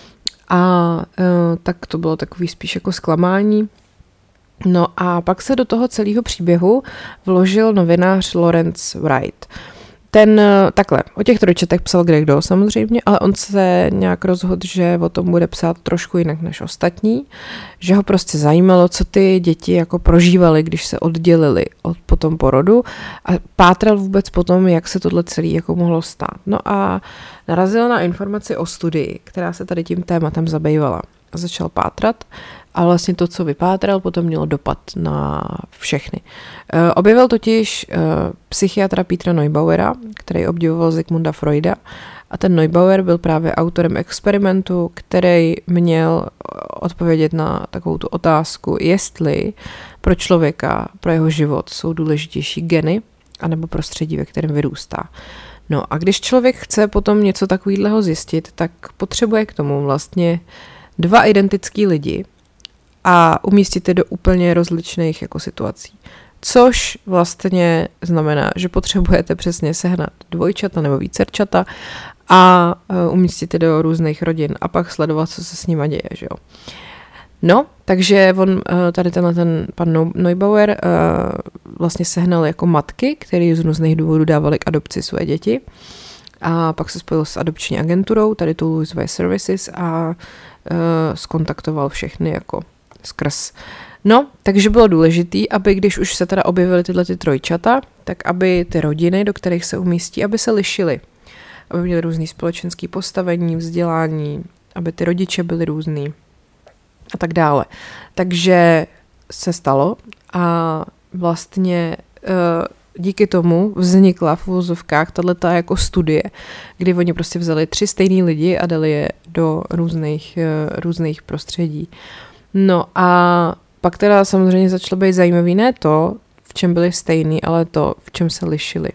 a uh, tak to bylo takový spíš jako zklamání. No a pak se do toho celého příběhu vložil novinář Lawrence Wright. Ten e, takhle, o těch trojčetech psal kdo samozřejmě, ale on se nějak rozhodl, že o tom bude psát trošku jinak než ostatní, že ho prostě zajímalo, co ty děti jako prožívaly, když se oddělili od potom porodu a pátral vůbec potom, jak se tohle celé jako mohlo stát. No a narazil na informaci o studii, která se tady tím tématem zabývala. Začal pátrat a vlastně to, co vypátral, potom mělo dopad na všechny. E, objevil totiž e, psychiatra Petra Neubauera, který obdivoval Zygmunda Freuda a ten Neubauer byl právě autorem experimentu, který měl odpovědět na takovou tu otázku, jestli pro člověka, pro jeho život jsou důležitější geny anebo prostředí, ve kterém vyrůstá. No a když člověk chce potom něco takového zjistit, tak potřebuje k tomu vlastně dva identický lidi a umístit je do úplně rozličných jako situací. Což vlastně znamená, že potřebujete přesně sehnat dvojčata nebo vícerčata a uh, umístit je do různých rodin a pak sledovat, co se s nima děje, že jo. No, takže on, eh, tady tenhle ten pan Neubauer eh, vlastně sehnal jako matky, které z různých důvodů dávali k adopci své děti. A pak se spojil s adopční agenturou, tady tu Louis Way Services a skontaktoval všechny jako skrz. No, takže bylo důležité, aby když už se teda objevily tyhle ty trojčata, tak aby ty rodiny, do kterých se umístí, aby se lišily. Aby měly různý společenský postavení, vzdělání, aby ty rodiče byly různý a tak dále. Takže se stalo a vlastně uh, díky tomu vznikla v úvozovkách tato jako studie, kdy oni prostě vzali tři stejný lidi a dali je do různých, uh, různých prostředí. No a pak teda samozřejmě začalo být zajímavý ne to, v čem byli stejný, ale to, v čem se lišili.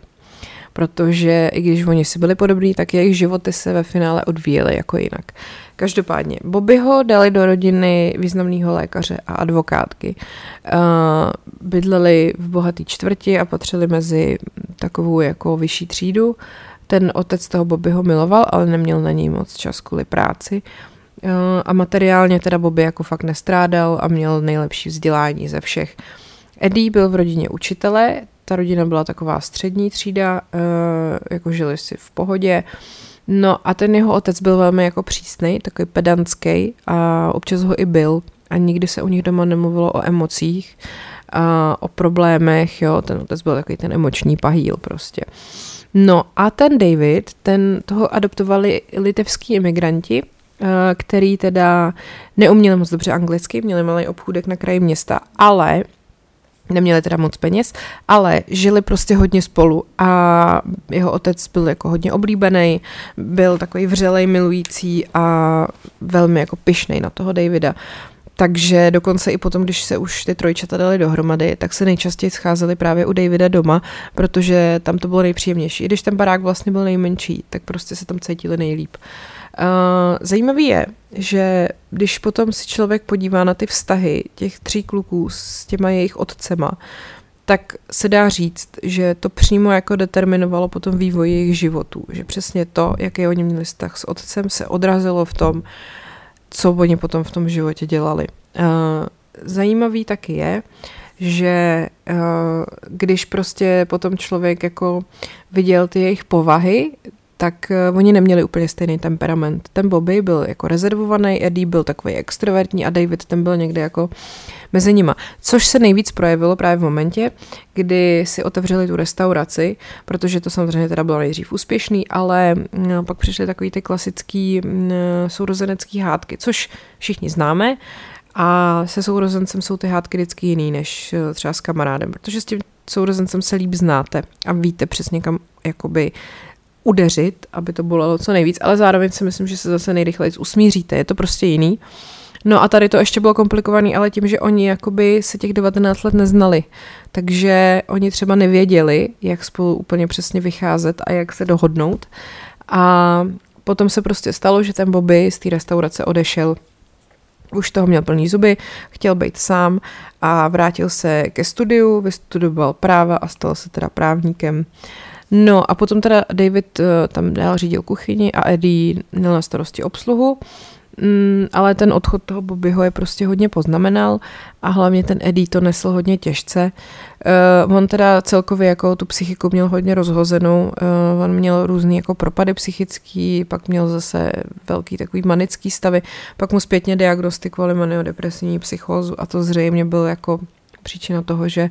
Protože i když oni si byli podobní, tak jejich životy se ve finále odvíjely jako jinak. Každopádně, Bobbyho dali do rodiny významného lékaře a advokátky. Uh, bydleli v bohatý čtvrti a patřili mezi takovou jako vyšší třídu. Ten otec toho Bobbyho miloval, ale neměl na něj moc čas kvůli práci. A materiálně teda Bobby jako fakt nestrádal a měl nejlepší vzdělání ze všech. Eddie byl v rodině učitele, ta rodina byla taková střední třída, uh, jako žili si v pohodě. No a ten jeho otec byl velmi jako přísný, takový pedantský a občas ho i byl a nikdy se u nich doma nemluvilo o emocích a o problémech, jo, ten otec byl takový ten emoční pahýl prostě. No a ten David, ten toho adoptovali litevský imigranti, který teda neuměli moc dobře anglicky, měli malý obchůdek na kraji města, ale Neměli teda moc peněz, ale žili prostě hodně spolu a jeho otec byl jako hodně oblíbený, byl takový vřelej, milující a velmi jako pyšnej na toho Davida. Takže dokonce i potom, když se už ty trojčata dali dohromady, tak se nejčastěji scházeli právě u Davida doma, protože tam to bylo nejpříjemnější. I když ten barák vlastně byl nejmenší, tak prostě se tam cítili nejlíp. Uh, zajímavý je, že když potom si člověk podívá na ty vztahy těch tří kluků s těma jejich otcema, tak se dá říct, že to přímo jako determinovalo potom vývoj jejich životů. Že přesně to, jaký oni měli vztah s otcem, se odrazilo v tom, co oni potom v tom životě dělali. Zajímavý taky je, že když prostě potom člověk jako viděl ty jejich povahy, tak uh, oni neměli úplně stejný temperament. Ten Bobby byl jako rezervovaný, Eddie byl takový extrovertní a David ten byl někde jako mezi nima. Což se nejvíc projevilo právě v momentě, kdy si otevřeli tu restauraci, protože to samozřejmě teda bylo nejdřív úspěšný, ale no, pak přišly takový ty klasický mm, sourozenecký hádky, což všichni známe. A se sourozencem jsou ty hádky vždycky jiný než eh, třeba s kamarádem, protože s tím sourozencem se líp znáte a víte přesně kam jakoby udeřit, aby to bolelo co nejvíc, ale zároveň si myslím, že se zase nejrychleji usmíříte, je to prostě jiný. No a tady to ještě bylo komplikovaný, ale tím, že oni jakoby se těch 19 let neznali, takže oni třeba nevěděli, jak spolu úplně přesně vycházet a jak se dohodnout. A potom se prostě stalo, že ten Bobby z té restaurace odešel už toho měl plný zuby, chtěl být sám a vrátil se ke studiu, vystudoval práva a stal se teda právníkem. No a potom teda David uh, tam dál řídil kuchyni a Eddie měl na starosti obsluhu. Mm, ale ten odchod toho Bobbyho je prostě hodně poznamenal a hlavně ten Eddie to nesl hodně těžce. Uh, on teda celkově jako tu psychiku měl hodně rozhozenou, uh, on měl různý jako propady psychický, pak měl zase velký takový manický stavy, pak mu zpětně diagnostikovali maniodepresivní psychózu a to zřejmě byl jako příčina toho, že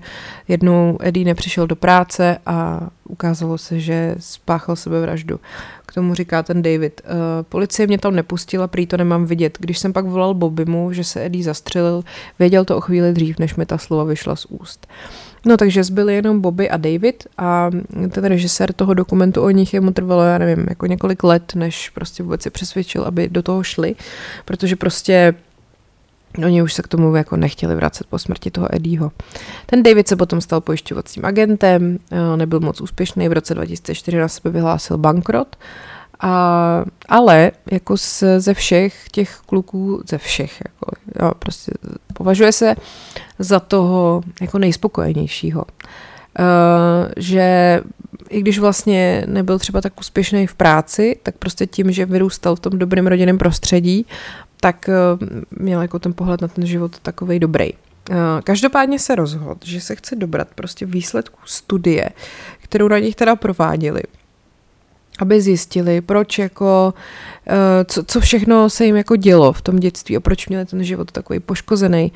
jednou Eddie nepřišel do práce a ukázalo se, že spáchal sebevraždu. K tomu říká ten David. Uh, policie mě tam nepustila, prý to nemám vidět. Když jsem pak volal Bobbymu, že se Eddie zastřelil, věděl to o chvíli dřív, než mi ta slova vyšla z úst. No takže zbyli jenom Bobby a David a ten režisér toho dokumentu o nich jemu trvalo, já nevím, jako několik let, než prostě vůbec se přesvědčil, aby do toho šli, protože prostě Oni už se k tomu jako nechtěli vracet po smrti toho Eddieho. Ten David se potom stal pojišťovacím agentem, eh, nebyl moc úspěšný, v roce 2004 na sebe vyhlásil bankrot, a, ale jako z, ze všech těch kluků, ze všech, jako, jo, prostě považuje se za toho jako nejspokojenějšího. Uh, že i když vlastně nebyl třeba tak úspěšný v práci, tak prostě tím, že vyrůstal v tom dobrém rodinném prostředí, tak uh, měl jako ten pohled na ten život takový dobrý. Uh, každopádně se rozhodl, že se chce dobrat prostě výsledku studie, kterou na nich teda prováděli aby zjistili, proč jako, eh, co, co všechno se jim jako dělo v tom dětství a proč měli ten život takový poškozený.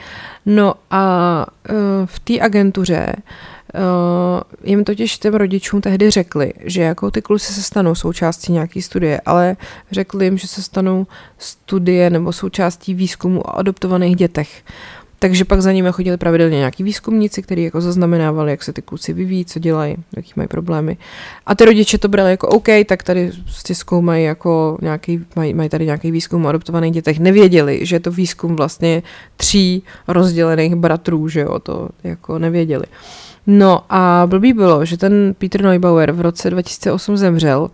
No a eh, v té agentuře jim totiž těm rodičům tehdy řekli, že jako ty kluci se stanou součástí nějaké studie, ale řekli jim, že se stanou studie nebo součástí výzkumu o adoptovaných dětech. Takže pak za nimi chodili pravidelně nějaký výzkumníci, kteří jako zaznamenávali, jak se ty kluci vyvíjí, co dělají, jaký mají problémy. A ty rodiče to brali jako OK, tak tady prostě zkoumají jako nějaký, mají, mají tady nějaký výzkum o adoptovaných dětech. Nevěděli, že je to výzkum vlastně tří rozdělených bratrů, že jo, to jako nevěděli. No a blbý bylo, že ten Peter Neubauer v roce 2008 zemřel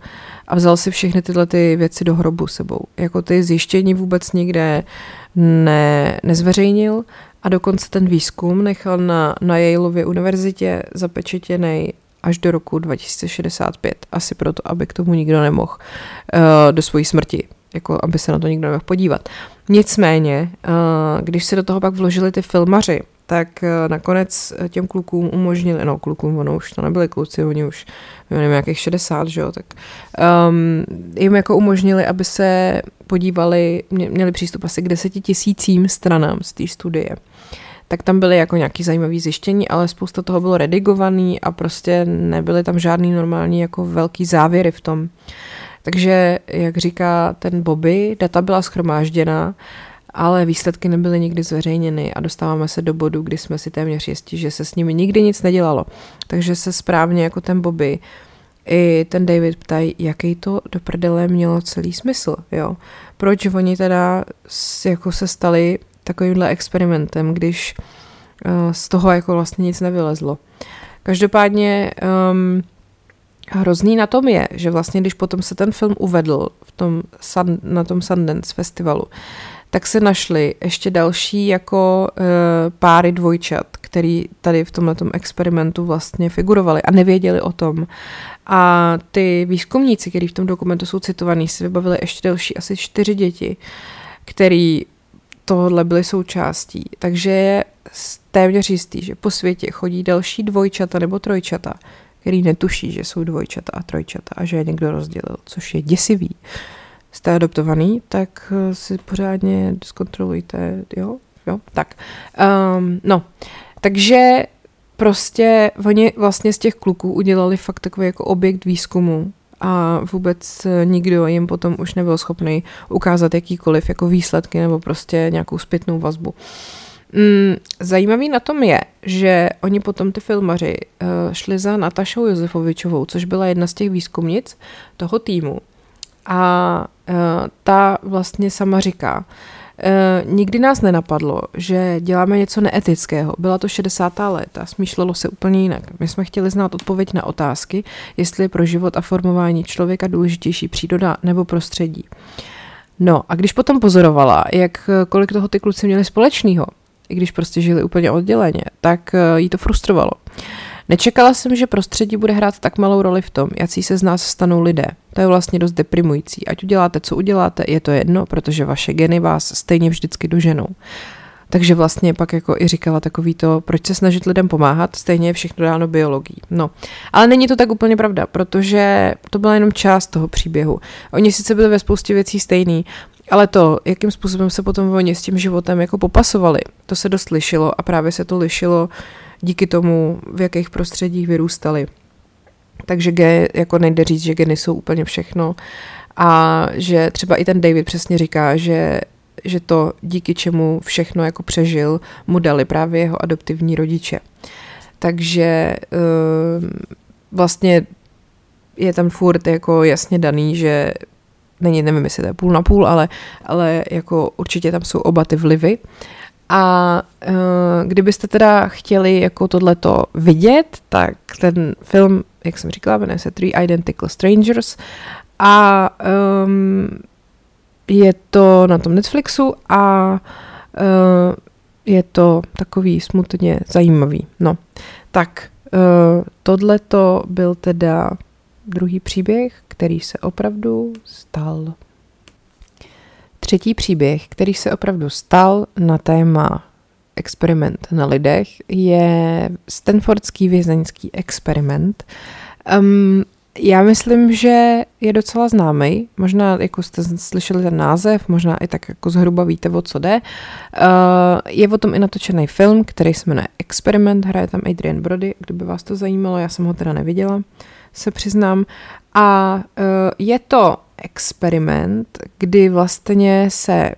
a vzal si všechny tyhle ty věci do hrobu sebou. Jako ty zjištění vůbec nikde ne, nezveřejnil a dokonce ten výzkum nechal na, na Yaleově univerzitě zapečetěný až do roku 2065. Asi proto, aby k tomu nikdo nemohl uh, do svojí smrti, jako aby se na to nikdo nemohl podívat. Nicméně, uh, když se do toho pak vložili ty filmaři, tak uh, nakonec těm klukům umožnili, no klukům, ono už to nebyli kluci, oni už nevím, nějakých 60, že jo, tak um, jim jako umožnili, aby se podívali, měli přístup asi k deseti tisícím stranám z té studie tak tam byly jako nějaký zajímavý zjištění, ale spousta toho bylo redigovaný a prostě nebyly tam žádný normální jako velký závěry v tom. Takže, jak říká ten Bobby, data byla schromážděna, ale výsledky nebyly nikdy zveřejněny a dostáváme se do bodu, kdy jsme si téměř jistí, že se s nimi nikdy nic nedělalo. Takže se správně jako ten Bobby i ten David ptají, jaký to do prdele mělo celý smysl, jo. Proč oni teda jako se stali takovýmhle experimentem, když uh, z toho jako vlastně nic nevylezlo. Každopádně um, hrozný na tom je, že vlastně když potom se ten film uvedl v tom na tom Sundance festivalu, tak se našly ještě další jako uh, páry dvojčat, který tady v tomhle experimentu vlastně figurovali a nevěděli o tom. A ty výzkumníci, kteří v tom dokumentu jsou citovaní, si vybavili ještě další asi čtyři děti, který tohle byly součástí. Takže je téměř jistý, že po světě chodí další dvojčata nebo trojčata, který netuší, že jsou dvojčata a trojčata a že je někdo rozdělil, což je děsivý. Jste adoptovaný, tak eh, si pořádně zkontrolujte, jo? Jo, tak. Um, no, takže prostě oni vlastně z těch kluků udělali fakt takový jako objekt výzkumu a vůbec nikdo jim potom už nebyl schopný ukázat jakýkoliv jako výsledky nebo prostě nějakou zpětnou vazbu. Mm, zajímavý na tom je, že oni potom ty filmaři uh, šli za Natašou Josefovičovou, což byla jedna z těch výzkumnic toho týmu. A uh, ta vlastně sama říká, E, nikdy nás nenapadlo, že děláme něco neetického. Byla to 60. léta, smýšlelo se úplně jinak. My jsme chtěli znát odpověď na otázky, jestli je pro život a formování člověka důležitější příroda nebo prostředí. No a když potom pozorovala, jak kolik toho ty kluci měli společného, i když prostě žili úplně odděleně, tak e, jí to frustrovalo. Nečekala jsem, že prostředí bude hrát tak malou roli v tom, jaký se z nás stanou lidé. To je vlastně dost deprimující. Ať uděláte, co uděláte, je to jedno, protože vaše geny vás stejně vždycky doženou. Takže vlastně pak jako i říkala takový to, proč se snažit lidem pomáhat, stejně je všechno dáno biologií. No, ale není to tak úplně pravda, protože to byla jenom část toho příběhu. Oni sice byli ve spoustě věcí stejný, ale to, jakým způsobem se potom oni s tím životem jako popasovali, to se dost lišilo a právě se to lišilo díky tomu, v jakých prostředích vyrůstali. Takže ge, jako nejde říct, že geny jsou úplně všechno a že třeba i ten David přesně říká, že že to díky čemu všechno jako přežil, mu dali právě jeho adoptivní rodiče. Takže ehm, vlastně je tam furt jako jasně daný, že není, nevím, jestli to je půl na půl, ale, ale jako určitě tam jsou oba ty vlivy. A uh, kdybyste teda chtěli jako tohleto vidět, tak ten film, jak jsem říkala, jmenuje se Three Identical Strangers a um, je to na tom Netflixu a uh, je to takový smutně zajímavý. No, tak uh, tohle to byl teda druhý příběh, který se opravdu stal. Třetí příběh, který se opravdu stal na téma experiment na lidech, je Stanfordský vězeňský experiment. Um, já myslím, že je docela známý. Možná jako jste slyšeli ten název, možná i tak jako zhruba víte, o co jde. Uh, je o tom i natočený film, který se jmenuje Experiment, hraje tam Adrian Brody, kdyby vás to zajímalo, já jsem ho teda neviděla, se přiznám. A uh, je to experiment, kdy vlastně se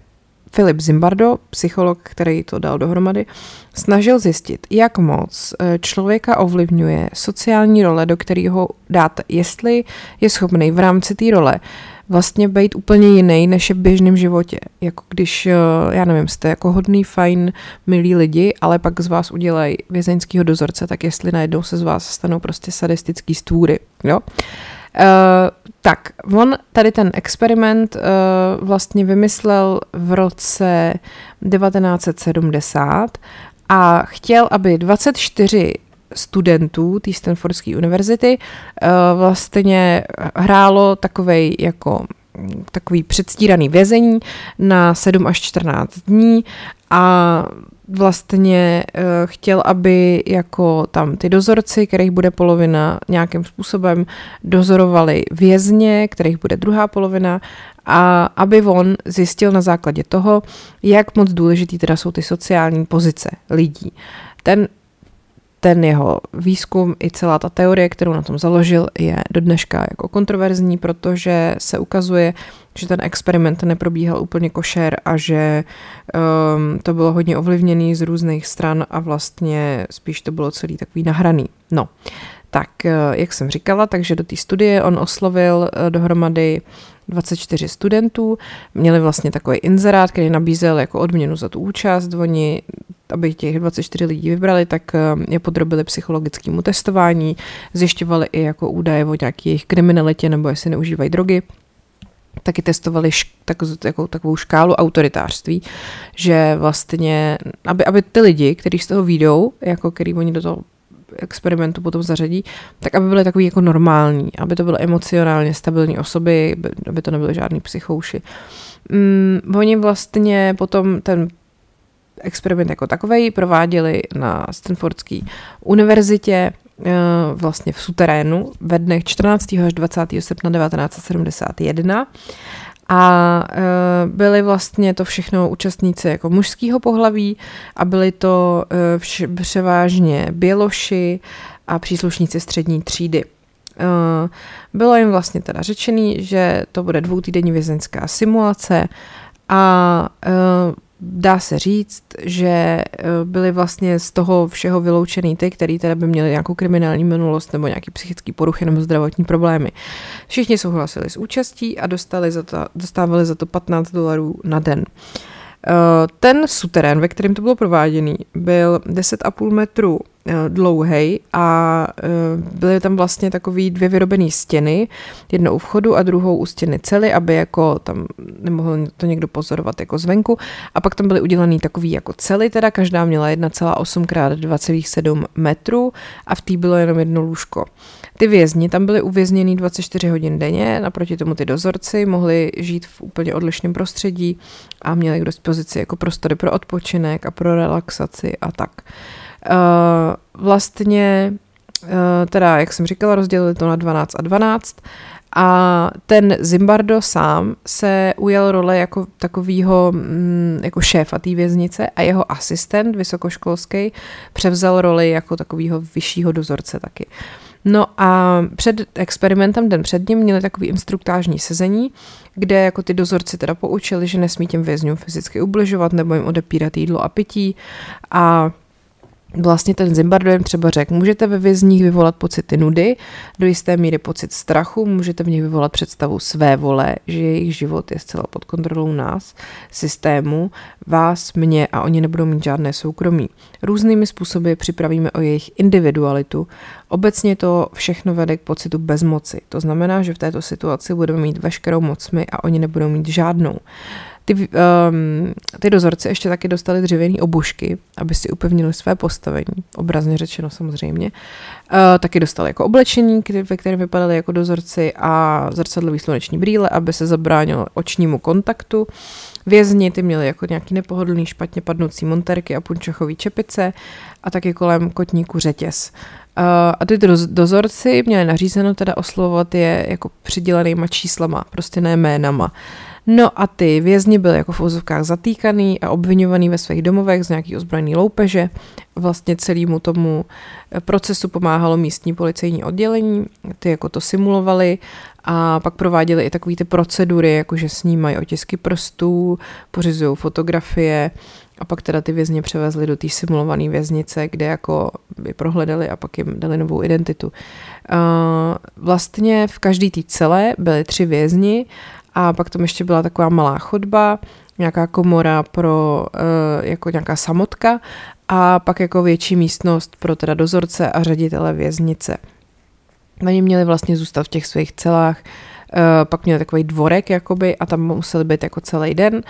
Filip Zimbardo, psycholog, který to dal dohromady, snažil zjistit, jak moc eh, člověka ovlivňuje sociální role, do kterého dáte, jestli je schopný v rámci té role vlastně být úplně jiný, než je v běžném životě. Jako když, eh, já nevím, jste jako hodný, fajn, milí lidi, ale pak z vás udělají vězeňského dozorce, tak jestli najednou se z vás stanou prostě sadistický stvůry. Jo? Uh, tak, on tady ten experiment uh, vlastně vymyslel v roce 1970 a chtěl, aby 24 studentů té Stanfordské univerzity uh, vlastně hrálo takovej jako takový předstíraný vězení na 7 až 14 dní a vlastně uh, chtěl, aby jako tam ty dozorci, kterých bude polovina nějakým způsobem, dozorovali vězně, kterých bude druhá polovina a aby on zjistil na základě toho, jak moc důležitý teda jsou ty sociální pozice lidí. Ten ten jeho výzkum i celá ta teorie, kterou na tom založil, je do dneška jako kontroverzní, protože se ukazuje, že ten experiment neprobíhal úplně košer a že um, to bylo hodně ovlivněný z různých stran a vlastně spíš to bylo celý takový nahraný. No, tak eh, jak jsem říkala, takže do té studie on oslovil eh, dohromady 24 studentů, měli vlastně takový inzerát, který nabízel jako odměnu za tu účast, oni aby těch 24 lidí vybrali, tak eh, je podrobili psychologickému testování, zjišťovali i jako údaje o nějaké jejich kriminalitě nebo jestli neužívají drogy taky testovali šk- tak, jako, takovou škálu autoritářství, že vlastně, aby, aby ty lidi, kteří z toho výjdou, jako který oni do toho experimentu potom zařadí, tak aby byly takový jako normální, aby to byly emocionálně stabilní osoby, aby to nebyly žádný psychouši. Mm, oni vlastně potom ten experiment jako takový prováděli na Stanfordské univerzitě eh, vlastně v suterénu ve dnech 14. až 20. srpna 1971 a e, byli vlastně to všechno účastníci jako mužského pohlaví a byli to e, vš- převážně běloši a příslušníci střední třídy. Bylo jim vlastně teda řečený, že to bude dvoutýdenní vězeňská simulace a dá se říct, že eh, byly vlastně z toho všeho vyloučený ty, který teda by měli nějakou kriminální minulost nebo nějaký psychický poruchy nebo zdravotní problémy. Všichni souhlasili s účastí a dostali za to, dostávali za to 15 dolarů na den. Eh, ten suterén, ve kterém to bylo prováděný, byl 10,5 metru eh, dlouhý a eh, byly tam vlastně takové dvě vyrobené stěny, jednou u vchodu a druhou u stěny cely, aby jako tam nemohl to někdo pozorovat jako zvenku. A pak tam byly udělané takové jako cely, teda každá měla 1,8 x 2,7 metrů a v té bylo jenom jedno lůžko. Ty vězni tam byli uvězněni 24 hodin denně, naproti tomu ty dozorci mohli žít v úplně odlišném prostředí a měli k dispozici jako prostory pro odpočinek a pro relaxaci a tak. Uh, vlastně, uh, teda, jak jsem říkala, rozdělili to na 12 a 12 a ten Zimbardo sám se ujal role jako takovýho mm, jako šéfa té věznice a jeho asistent vysokoškolský převzal roli jako takovýho vyššího dozorce taky. Uh, No a před experimentem, den před ním, měli takový instruktážní sezení, kde jako ty dozorci teda poučili, že nesmí těm vězňům fyzicky ubližovat nebo jim odepírat jídlo a pití. A Vlastně ten Zimbardo jim třeba řekl, můžete ve vězních vyvolat pocity nudy, do jisté míry pocit strachu, můžete v nich vyvolat představu své vole, že jejich život je zcela pod kontrolou nás, systému, vás, mě a oni nebudou mít žádné soukromí. Různými způsoby připravíme o jejich individualitu. Obecně to všechno vede k pocitu bezmoci. To znamená, že v této situaci budeme mít veškerou moc my a oni nebudou mít žádnou. Ty, um, ty dozorci ještě taky dostali dřevěné obušky, aby si upevnili své postavení, obrazně řečeno samozřejmě. Uh, taky dostali jako oblečení, ve kterém vypadali jako dozorci a zrcadlový sluneční brýle, aby se zabránilo očnímu kontaktu. Vězni ty měli jako nějaký nepohodlný, špatně padnoucí monterky a punčochový čepice a taky kolem kotníku řetěz. Uh, a ty dozorci měli nařízeno teda oslovovat je jako přidělenýma číslama, prostě ne jménama. No a ty vězni byly jako v úzovkách zatýkaný a obvinovaný ve svých domovech z nějaký ozbrojený loupeže. Vlastně celému tomu eh, procesu pomáhalo místní policejní oddělení, ty jako to simulovali a pak prováděli i takové ty procedury, jako že snímají otisky prstů, pořizují fotografie a pak teda ty vězně převezli do té simulované věznice, kde jako by prohledali a pak jim dali novou identitu. Uh, vlastně v každé té celé byly tři vězni a pak tam ještě byla taková malá chodba, nějaká komora pro uh, jako nějaká samotka a pak jako větší místnost pro teda dozorce a ředitele věznice. Oni měli vlastně zůstat v těch svých celách, uh, pak měli takový dvorek jakoby a tam museli být jako celý den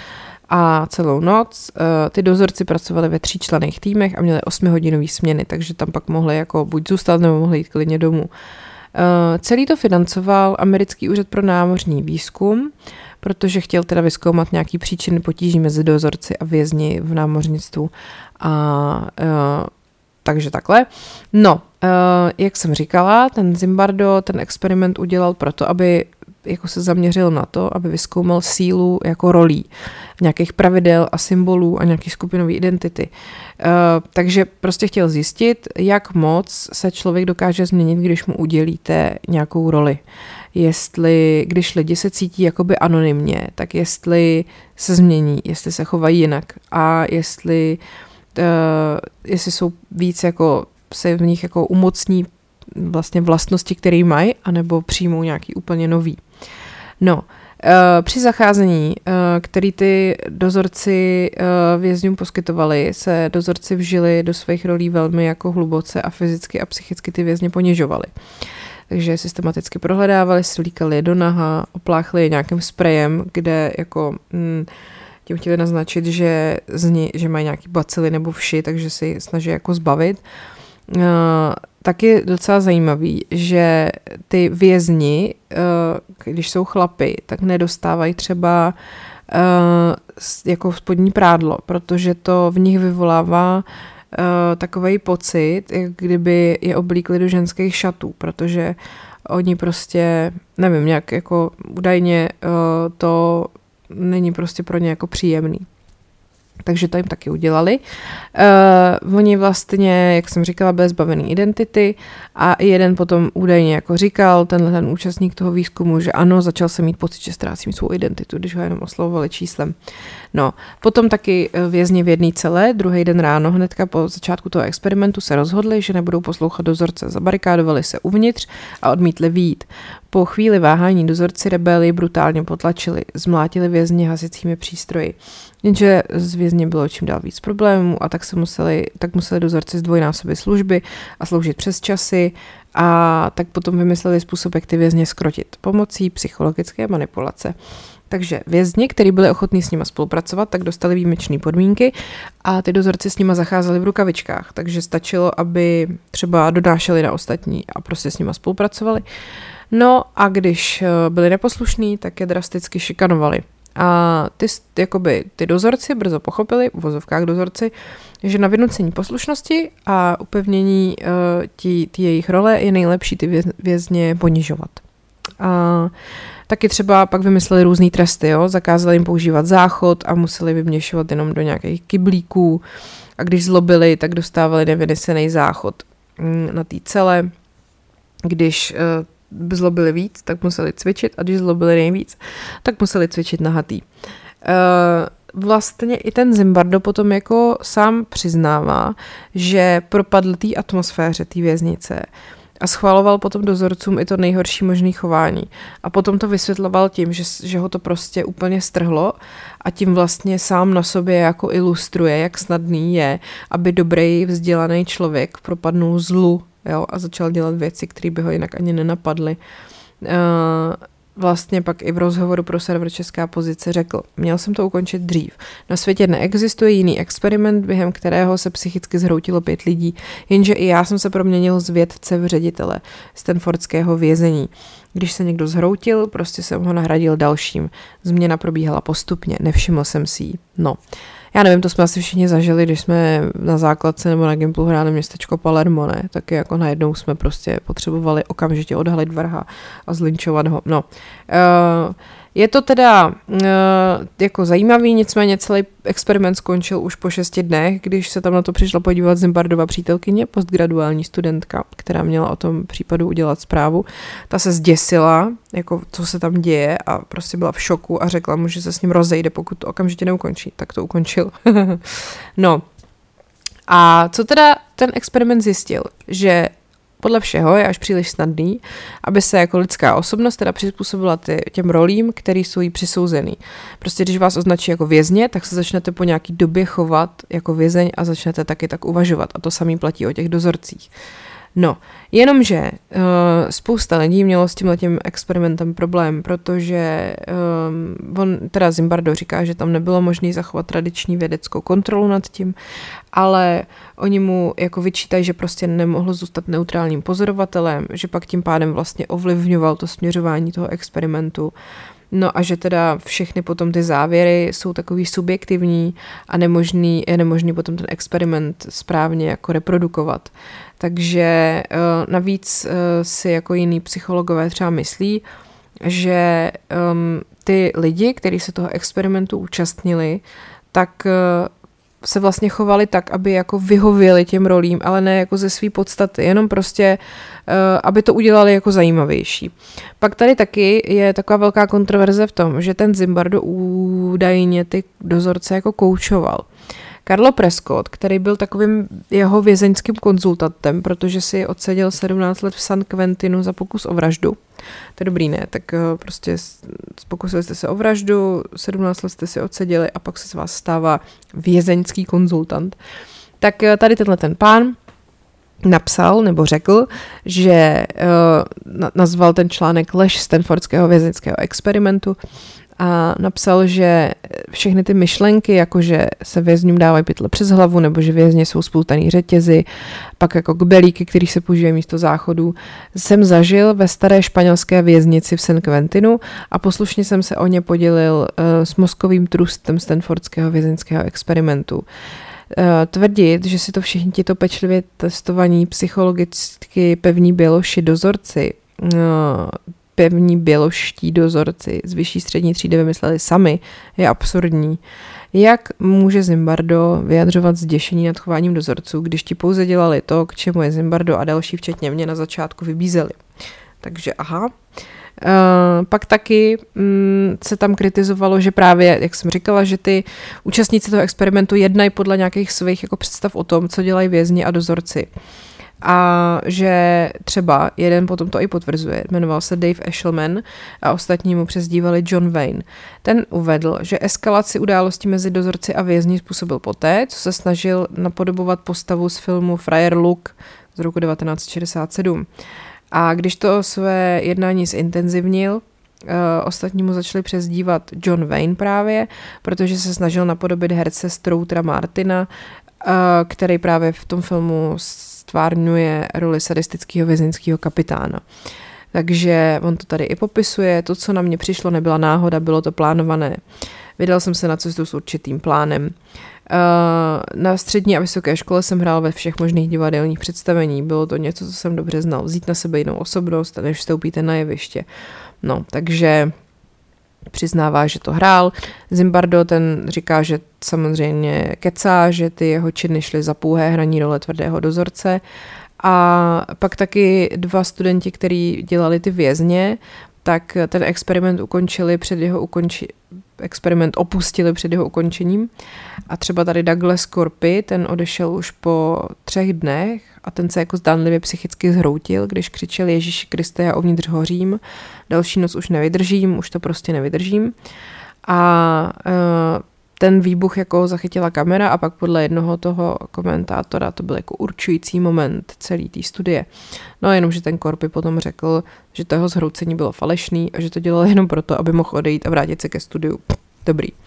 a celou noc. Uh, ty dozorci pracovali ve tříčlených týmech a měli 8-hodinový směny, takže tam pak mohli jako buď zůstat nebo mohli jít klidně domů. Uh, celý to financoval Americký úřad pro námořní výzkum, protože chtěl teda vyskoumat nějaký příčiny potíží mezi dozorci a vězni v námořnictvu. A uh, takže takhle. No, uh, jak jsem říkala, ten Zimbardo ten experiment udělal proto, aby jako se zaměřil na to, aby vyskoumal sílu jako rolí, nějakých pravidel a symbolů a nějaký skupinové identity. Uh, takže prostě chtěl zjistit, jak moc se člověk dokáže změnit, když mu udělíte nějakou roli. Jestli, když lidi se cítí jakoby anonymně, tak jestli se změní, jestli se chovají jinak a jestli, uh, jestli jsou víc jako se v nich jako umocní vlastně vlastnosti, které mají, anebo přijmou nějaký úplně nový. No, eh, při zacházení, eh, který ty dozorci eh, vězňům poskytovali, se dozorci vžili do svých rolí velmi jako hluboce a fyzicky a psychicky ty vězně ponižovali. Takže systematicky prohledávali, slíkali je do naha, opláchli je nějakým sprejem, kde jako hm, tím chtěli naznačit, že, zni, že mají nějaký bacily nebo vši, takže si snaží jako zbavit. Taky docela zajímavý, že ty vězni, uh, když jsou chlapy, tak nedostávají třeba uh, jako spodní prádlo, protože to v nich vyvolává uh, takový pocit, kdyby je oblíkli do ženských šatů, protože oni prostě, nevím, nějak jako údajně to není prostě pro ně jako příjemný takže to jim taky udělali. Uh, oni vlastně, jak jsem říkala, byli zbavený identity a jeden potom údajně jako říkal, tenhle ten účastník toho výzkumu, že ano, začal se mít pocit, že ztrácím svou identitu, když ho jenom oslovovali číslem. No, potom taky eh, vězni v jedné celé, druhý den ráno, hnedka po začátku toho experimentu se rozhodli, že nebudou poslouchat dozorce, zabarikádovali se uvnitř a odmítli výjít. Po chvíli váhání dozorci rebeli brutálně potlačili, zmlátili vězně hasicími přístroji. Jenže z vězně bylo čím dál víc problémů a tak se museli, tak museli dozorci zdvojnásobit služby a sloužit přes časy a tak potom vymysleli způsob, jak ty vězně skrotit pomocí psychologické manipulace. Takže vězni, kteří byli ochotní s nima spolupracovat, tak dostali výjimečné podmínky a ty dozorci s nima zacházeli v rukavičkách, takže stačilo, aby třeba dodášeli na ostatní a prostě s nima spolupracovali. No a když eh, byli neposlušní, tak je drasticky šikanovali. A ty, jakoby, ty dozorci brzo pochopili, v vozovkách dozorci, že na vynucení poslušnosti a upevnění uh, tí, tí jejich role je nejlepší ty vězně ponižovat. A taky třeba pak vymysleli různé tresty, jo? zakázali jim používat záchod a museli vyměšovat jenom do nějakých kyblíků a když zlobili, tak dostávali nevynesený záchod mm, na té celé. Když uh, zlobili víc, tak museli cvičit a když zlobili nejvíc, tak museli cvičit nahatý. Uh, vlastně i ten Zimbardo potom jako sám přiznává, že propadl té atmosféře té věznice a schvaloval potom dozorcům i to nejhorší možné chování. A potom to vysvětloval tím, že, že ho to prostě úplně strhlo a tím vlastně sám na sobě jako ilustruje, jak snadný je, aby dobrý vzdělaný člověk propadnul zlu jo, a začal dělat věci, které by ho jinak ani nenapadly. Uh, vlastně pak i v rozhovoru pro server Česká pozice řekl, měl jsem to ukončit dřív. Na světě neexistuje jiný experiment, během kterého se psychicky zhroutilo pět lidí, jenže i já jsem se proměnil z vědce v ředitele Stanfordského vězení. Když se někdo zhroutil, prostě jsem ho nahradil dalším. Změna probíhala postupně, nevšiml jsem si ji. No, já nevím, to jsme asi všichni zažili, když jsme na základce nebo na Gimplu hráli městečko Palermo, ne? Taky jako najednou jsme prostě potřebovali okamžitě odhalit vrha a zlinčovat ho. No. Uh, je to teda uh, jako zajímavý, nicméně celý experiment skončil už po šesti dnech, když se tam na to přišla podívat Zimbardova přítelkyně, postgraduální studentka, která měla o tom případu udělat zprávu. Ta se zděsila, jako co se tam děje a prostě byla v šoku a řekla mu, že se s ním rozejde, pokud to okamžitě neukončí. Tak to ukončil. no, a co teda ten experiment zjistil? Že podle všeho je až příliš snadný, aby se jako lidská osobnost teda přizpůsobila ty, těm rolím, které jsou jí přisouzený. Prostě když vás označí jako vězně, tak se začnete po nějaký době chovat jako vězeň a začnete taky tak uvažovat. A to samý platí o těch dozorcích. No, jenomže uh, spousta lidí mělo s tím experimentem problém, protože um, on, teda Zimbardo říká, že tam nebylo možné zachovat tradiční vědeckou kontrolu nad tím, ale oni mu jako vyčítají, že prostě nemohl zůstat neutrálním pozorovatelem, že pak tím pádem vlastně ovlivňoval to směřování toho experimentu. No a že teda všechny potom ty závěry jsou takový subjektivní a nemožný, je nemožný potom ten experiment správně jako reprodukovat. Takže eh, navíc eh, si jako jiný psychologové třeba myslí, že um, ty lidi, kteří se toho experimentu účastnili, tak uh, se vlastně chovali tak, aby jako vyhověli těm rolím, ale ne jako ze své podstaty, jenom prostě, uh, aby to udělali jako zajímavější. Pak tady taky je taková velká kontroverze v tom, že ten Zimbardo údajně ty dozorce jako koučoval. Karlo Prescott, který byl takovým jeho vězeňským konzultantem, protože si odseděl 17 let v San Quentinu za pokus o vraždu. To je dobrý, ne? Tak eh, prostě pokusili jste se o vraždu, 17 let jste si odseděli a pak se z vás stává vězeňský konzultant. Tak eh, tady tenhle ten pán napsal nebo řekl, že uh, nazval ten článek Lež Stanfordského vězeňského experimentu a napsal, že všechny ty myšlenky, jako že se vězňům dávají pytle přes hlavu, nebo že vězně jsou spoutaný řetězy, pak jako kbelíky, který se používají místo záchodů, jsem zažil ve staré španělské věznici v San Quentinu a poslušně jsem se o ně podělil uh, s mozkovým trustem Stanfordského vězeňského experimentu. Uh, tvrdit, že si to všichni tito pečlivě testovaní psychologicky pevní běloši dozorci uh, pevní běloští dozorci z vyšší střední třídy vymysleli sami, je absurdní. Jak může Zimbardo vyjadřovat zděšení nad chováním dozorců, když ti pouze dělali to, k čemu je Zimbardo a další, včetně mě, na začátku vybízeli? Takže aha. Uh, pak taky um, se tam kritizovalo, že právě, jak jsem říkala, že ty účastníci toho experimentu jednají podle nějakých svých jako představ o tom, co dělají vězni a dozorci. Uh, a že třeba jeden potom to i potvrzuje, jmenoval se Dave Eshelman a ostatní mu přezdívali John Wayne. Ten uvedl, že eskalaci událostí mezi dozorci a vězni způsobil poté, co se snažil napodobovat postavu z filmu Friar Luke z roku 1967. A když to své jednání zintenzivnil, uh, ostatní mu začali přezdívat John Wayne právě, protože se snažil napodobit herce Stroutera Martina, uh, který právě v tom filmu stvárňuje roli sadistického vězeňského kapitána. Takže on to tady i popisuje. To, co na mě přišlo, nebyla náhoda, bylo to plánované. Vydal jsem se na cestu s určitým plánem. Eh, na střední a vysoké škole jsem hrál ve všech možných divadelních představení. Bylo to něco, co jsem dobře znal. Vzít na sebe jinou osobnost, než vstoupíte na jeviště. No, takže přiznává, že to hrál. Zimbardo ten říká, že samozřejmě kecá, že ty jeho činy šly za půhé hraní role tvrdého dozorce. A pak taky dva studenti, kteří dělali ty vězně, tak ten experiment ukončili před jeho ukonči, experiment opustili před jeho ukončením. A třeba tady Douglas Corpy, ten odešel už po třech dnech a ten se jako zdánlivě psychicky zhroutil, když křičel Ježíš Kriste, já uvnitř hořím, další noc už nevydržím, už to prostě nevydržím. A uh, ten výbuch jako zachytila kamera a pak podle jednoho toho komentátora to byl jako určující moment celé té studie. No jenom, že ten Korpy potom řekl, že to jeho zhroucení bylo falešný a že to dělal jenom proto, aby mohl odejít a vrátit se ke studiu. Dobrý. Uh,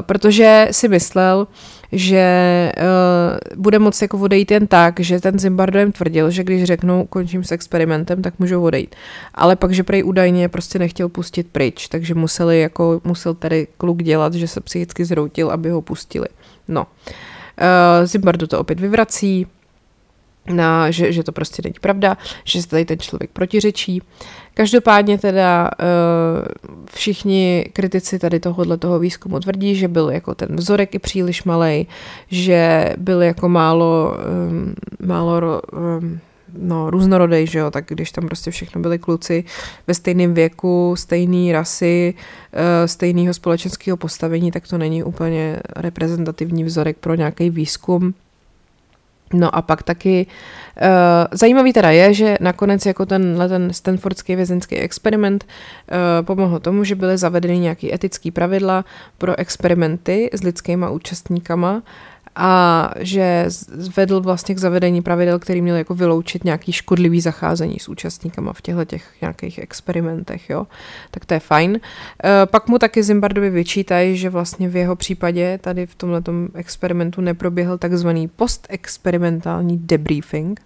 protože si myslel, že uh, bude moc jako odejít jen tak, že ten Zimbardo jim tvrdil, že když řeknou končím s experimentem, tak můžou odejít. Ale pak, že prej údajně prostě nechtěl pustit pryč, takže museli jako, musel tady kluk dělat, že se psychicky zroutil, aby ho pustili. No. Uh, Zimbardo to opět vyvrací, na, že, že to prostě není pravda, že se tady ten člověk protiřečí. Každopádně teda uh, všichni kritici tady tohohle toho výzkumu tvrdí, že byl jako ten vzorek i příliš malý, že byl jako málo, um, málo um, no, různorodej, že jo, tak když tam prostě všechno byli kluci ve stejném věku, stejné rasy, uh, stejného společenského postavení, tak to není úplně reprezentativní vzorek pro nějaký výzkum. No a pak taky uh, zajímavý teda je, že nakonec jako tenhle ten Stanfordský vězenský experiment uh, pomohl tomu, že byly zavedeny nějaké etické pravidla pro experimenty s lidskýma účastníkama a že zvedl vlastně k zavedení pravidel, který měl jako vyloučit nějaký škodlivý zacházení s účastníkama v těchto těch nějakých experimentech, jo. Tak to je fajn. E, pak mu taky Zimbardovi vyčítají, že vlastně v jeho případě tady v tomhle experimentu neproběhl takzvaný postexperimentální debriefing,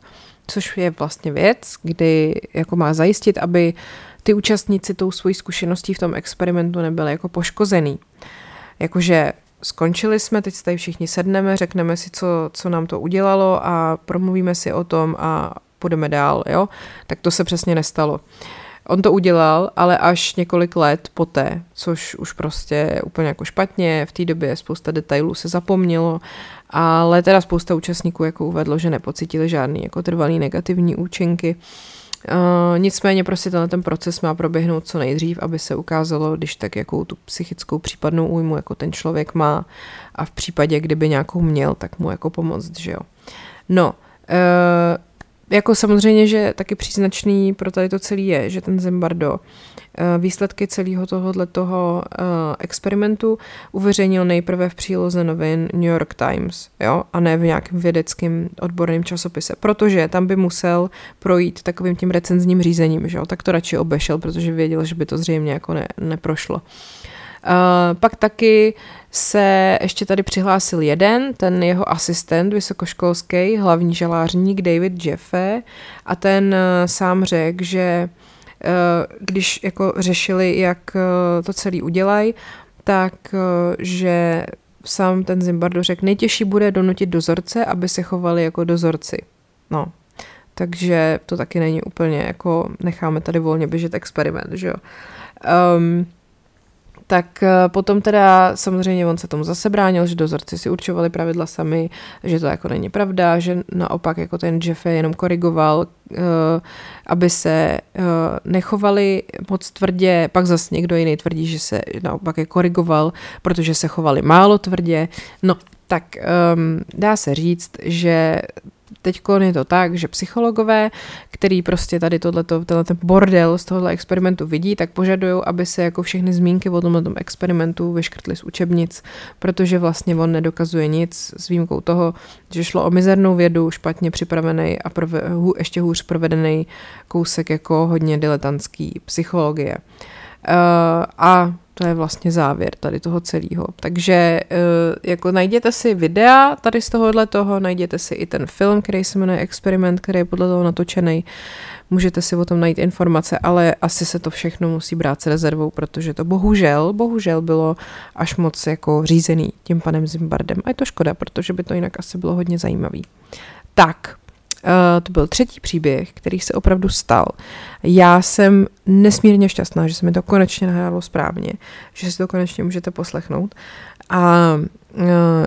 což je vlastně věc, kdy jako má zajistit, aby ty účastníci tou svojí zkušeností v tom experimentu nebyli jako poškozený. Jakože skončili jsme, teď tady všichni sedneme, řekneme si, co, co nám to udělalo a promluvíme si o tom a půjdeme dál, jo? Tak to se přesně nestalo. On to udělal, ale až několik let poté, což už prostě je úplně jako špatně, v té době spousta detailů se zapomnělo, ale teda spousta účastníků jako uvedlo, že nepocítili žádný jako trvalý negativní účinky. Uh, nicméně prostě tenhle ten proces má proběhnout co nejdřív, aby se ukázalo, když tak jakou tu psychickou případnou újmu jako ten člověk má a v případě, kdyby nějakou měl, tak mu jako pomoct, že jo. No, uh, jako samozřejmě, že taky příznačný pro tady to celé je, že ten Zimbardo Eh, výsledky celého tohohle toho uh, experimentu uveřejnil nejprve v příloze novin New York Times, jo, a ne v nějakém vědeckém odborném časopise, protože tam by musel projít takovým tím recenzním řízením, že jo, tak to radši obešel, protože věděl, že by to zřejmě jako ne, neprošlo. Uh, pak taky se ještě tady přihlásil jeden, ten jeho asistent vysokoškolský, hlavní žalářník David Jeffe a ten uh, sám řekl, že Eh, když jako řešili, jak eh, to celý udělají, tak eh, že sám ten Zimbardo řekl, nejtěžší bude donutit dozorce, aby se chovali jako dozorci. No, takže to taky není úplně jako necháme tady volně běžet experiment, že jo. Um, tak eh, potom teda samozřejmě on se tomu zase bránil, že dozorci si určovali pravidla sami, že to jako není pravda, že naopak jako ten Jeffe jenom korigoval, eh, aby se eh, nechovali moc tvrdě, pak zase někdo jiný tvrdí, že se naopak je korigoval, protože se chovali málo tvrdě. No, tak um, dá se říct, že teď je to tak, že psychologové, který prostě tady tohleto, tenhle ten bordel z tohohle experimentu vidí, tak požadují, aby se jako všechny zmínky o tomhle experimentu vyškrtly z učebnic, protože vlastně on nedokazuje nic s výjimkou toho, že šlo o mizernou vědu, špatně připravený a prve, hů, ještě hůř provedený kousek jako hodně diletantský psychologie. Uh, a to je vlastně závěr tady toho celého. Takže eh, jako najděte si videa tady z tohohle toho, najděte si i ten film, který se jmenuje Experiment, který je podle toho natočený. Můžete si o tom najít informace, ale asi se to všechno musí brát s rezervou, protože to bohužel, bohužel bylo až moc jako řízený tím panem Zimbardem. A je to škoda, protože by to jinak asi bylo hodně zajímavý. Tak, Uh, to byl třetí příběh, který se opravdu stal. Já jsem nesmírně šťastná, že se mi to konečně nahrálo správně, že si to konečně můžete poslechnout. A uh,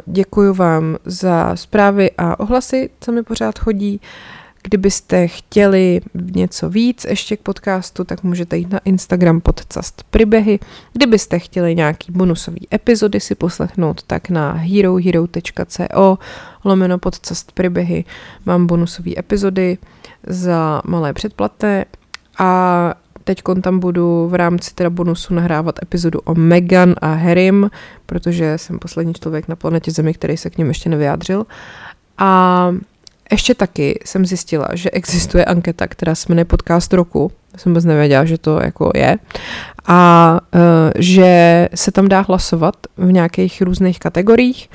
děkuji vám za zprávy a ohlasy, co mi pořád chodí. Uh, Kdybyste chtěli něco víc ještě k podcastu, tak můžete jít na Instagram podcast Pribehy. Kdybyste chtěli nějaký bonusový epizody si poslechnout, tak na herohero.co lomeno podcast Pribehy mám bonusové epizody za malé předplaté a teď tam budu v rámci teda bonusu nahrávat epizodu o Megan a Harrym, protože jsem poslední člověk na planetě Zemi, který se k něm ještě nevyjádřil. A ještě taky jsem zjistila, že existuje anketa, která se jmenuje Podcast roku. Jsem vůbec nevěděla, že to jako je. A uh, že se tam dá hlasovat v nějakých různých kategoriích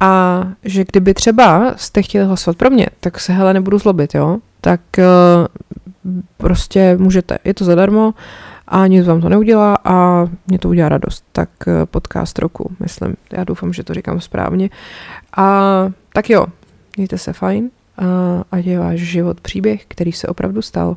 a že kdyby třeba jste chtěli hlasovat pro mě, tak se hele nebudu zlobit, jo? Tak uh, prostě můžete, je to zadarmo a nic vám to neudělá a mě to udělá radost. Tak uh, podcast roku, myslím. Já doufám, že to říkám správně. A tak jo, mějte se fajn a ať je váš život příběh, který se opravdu stal.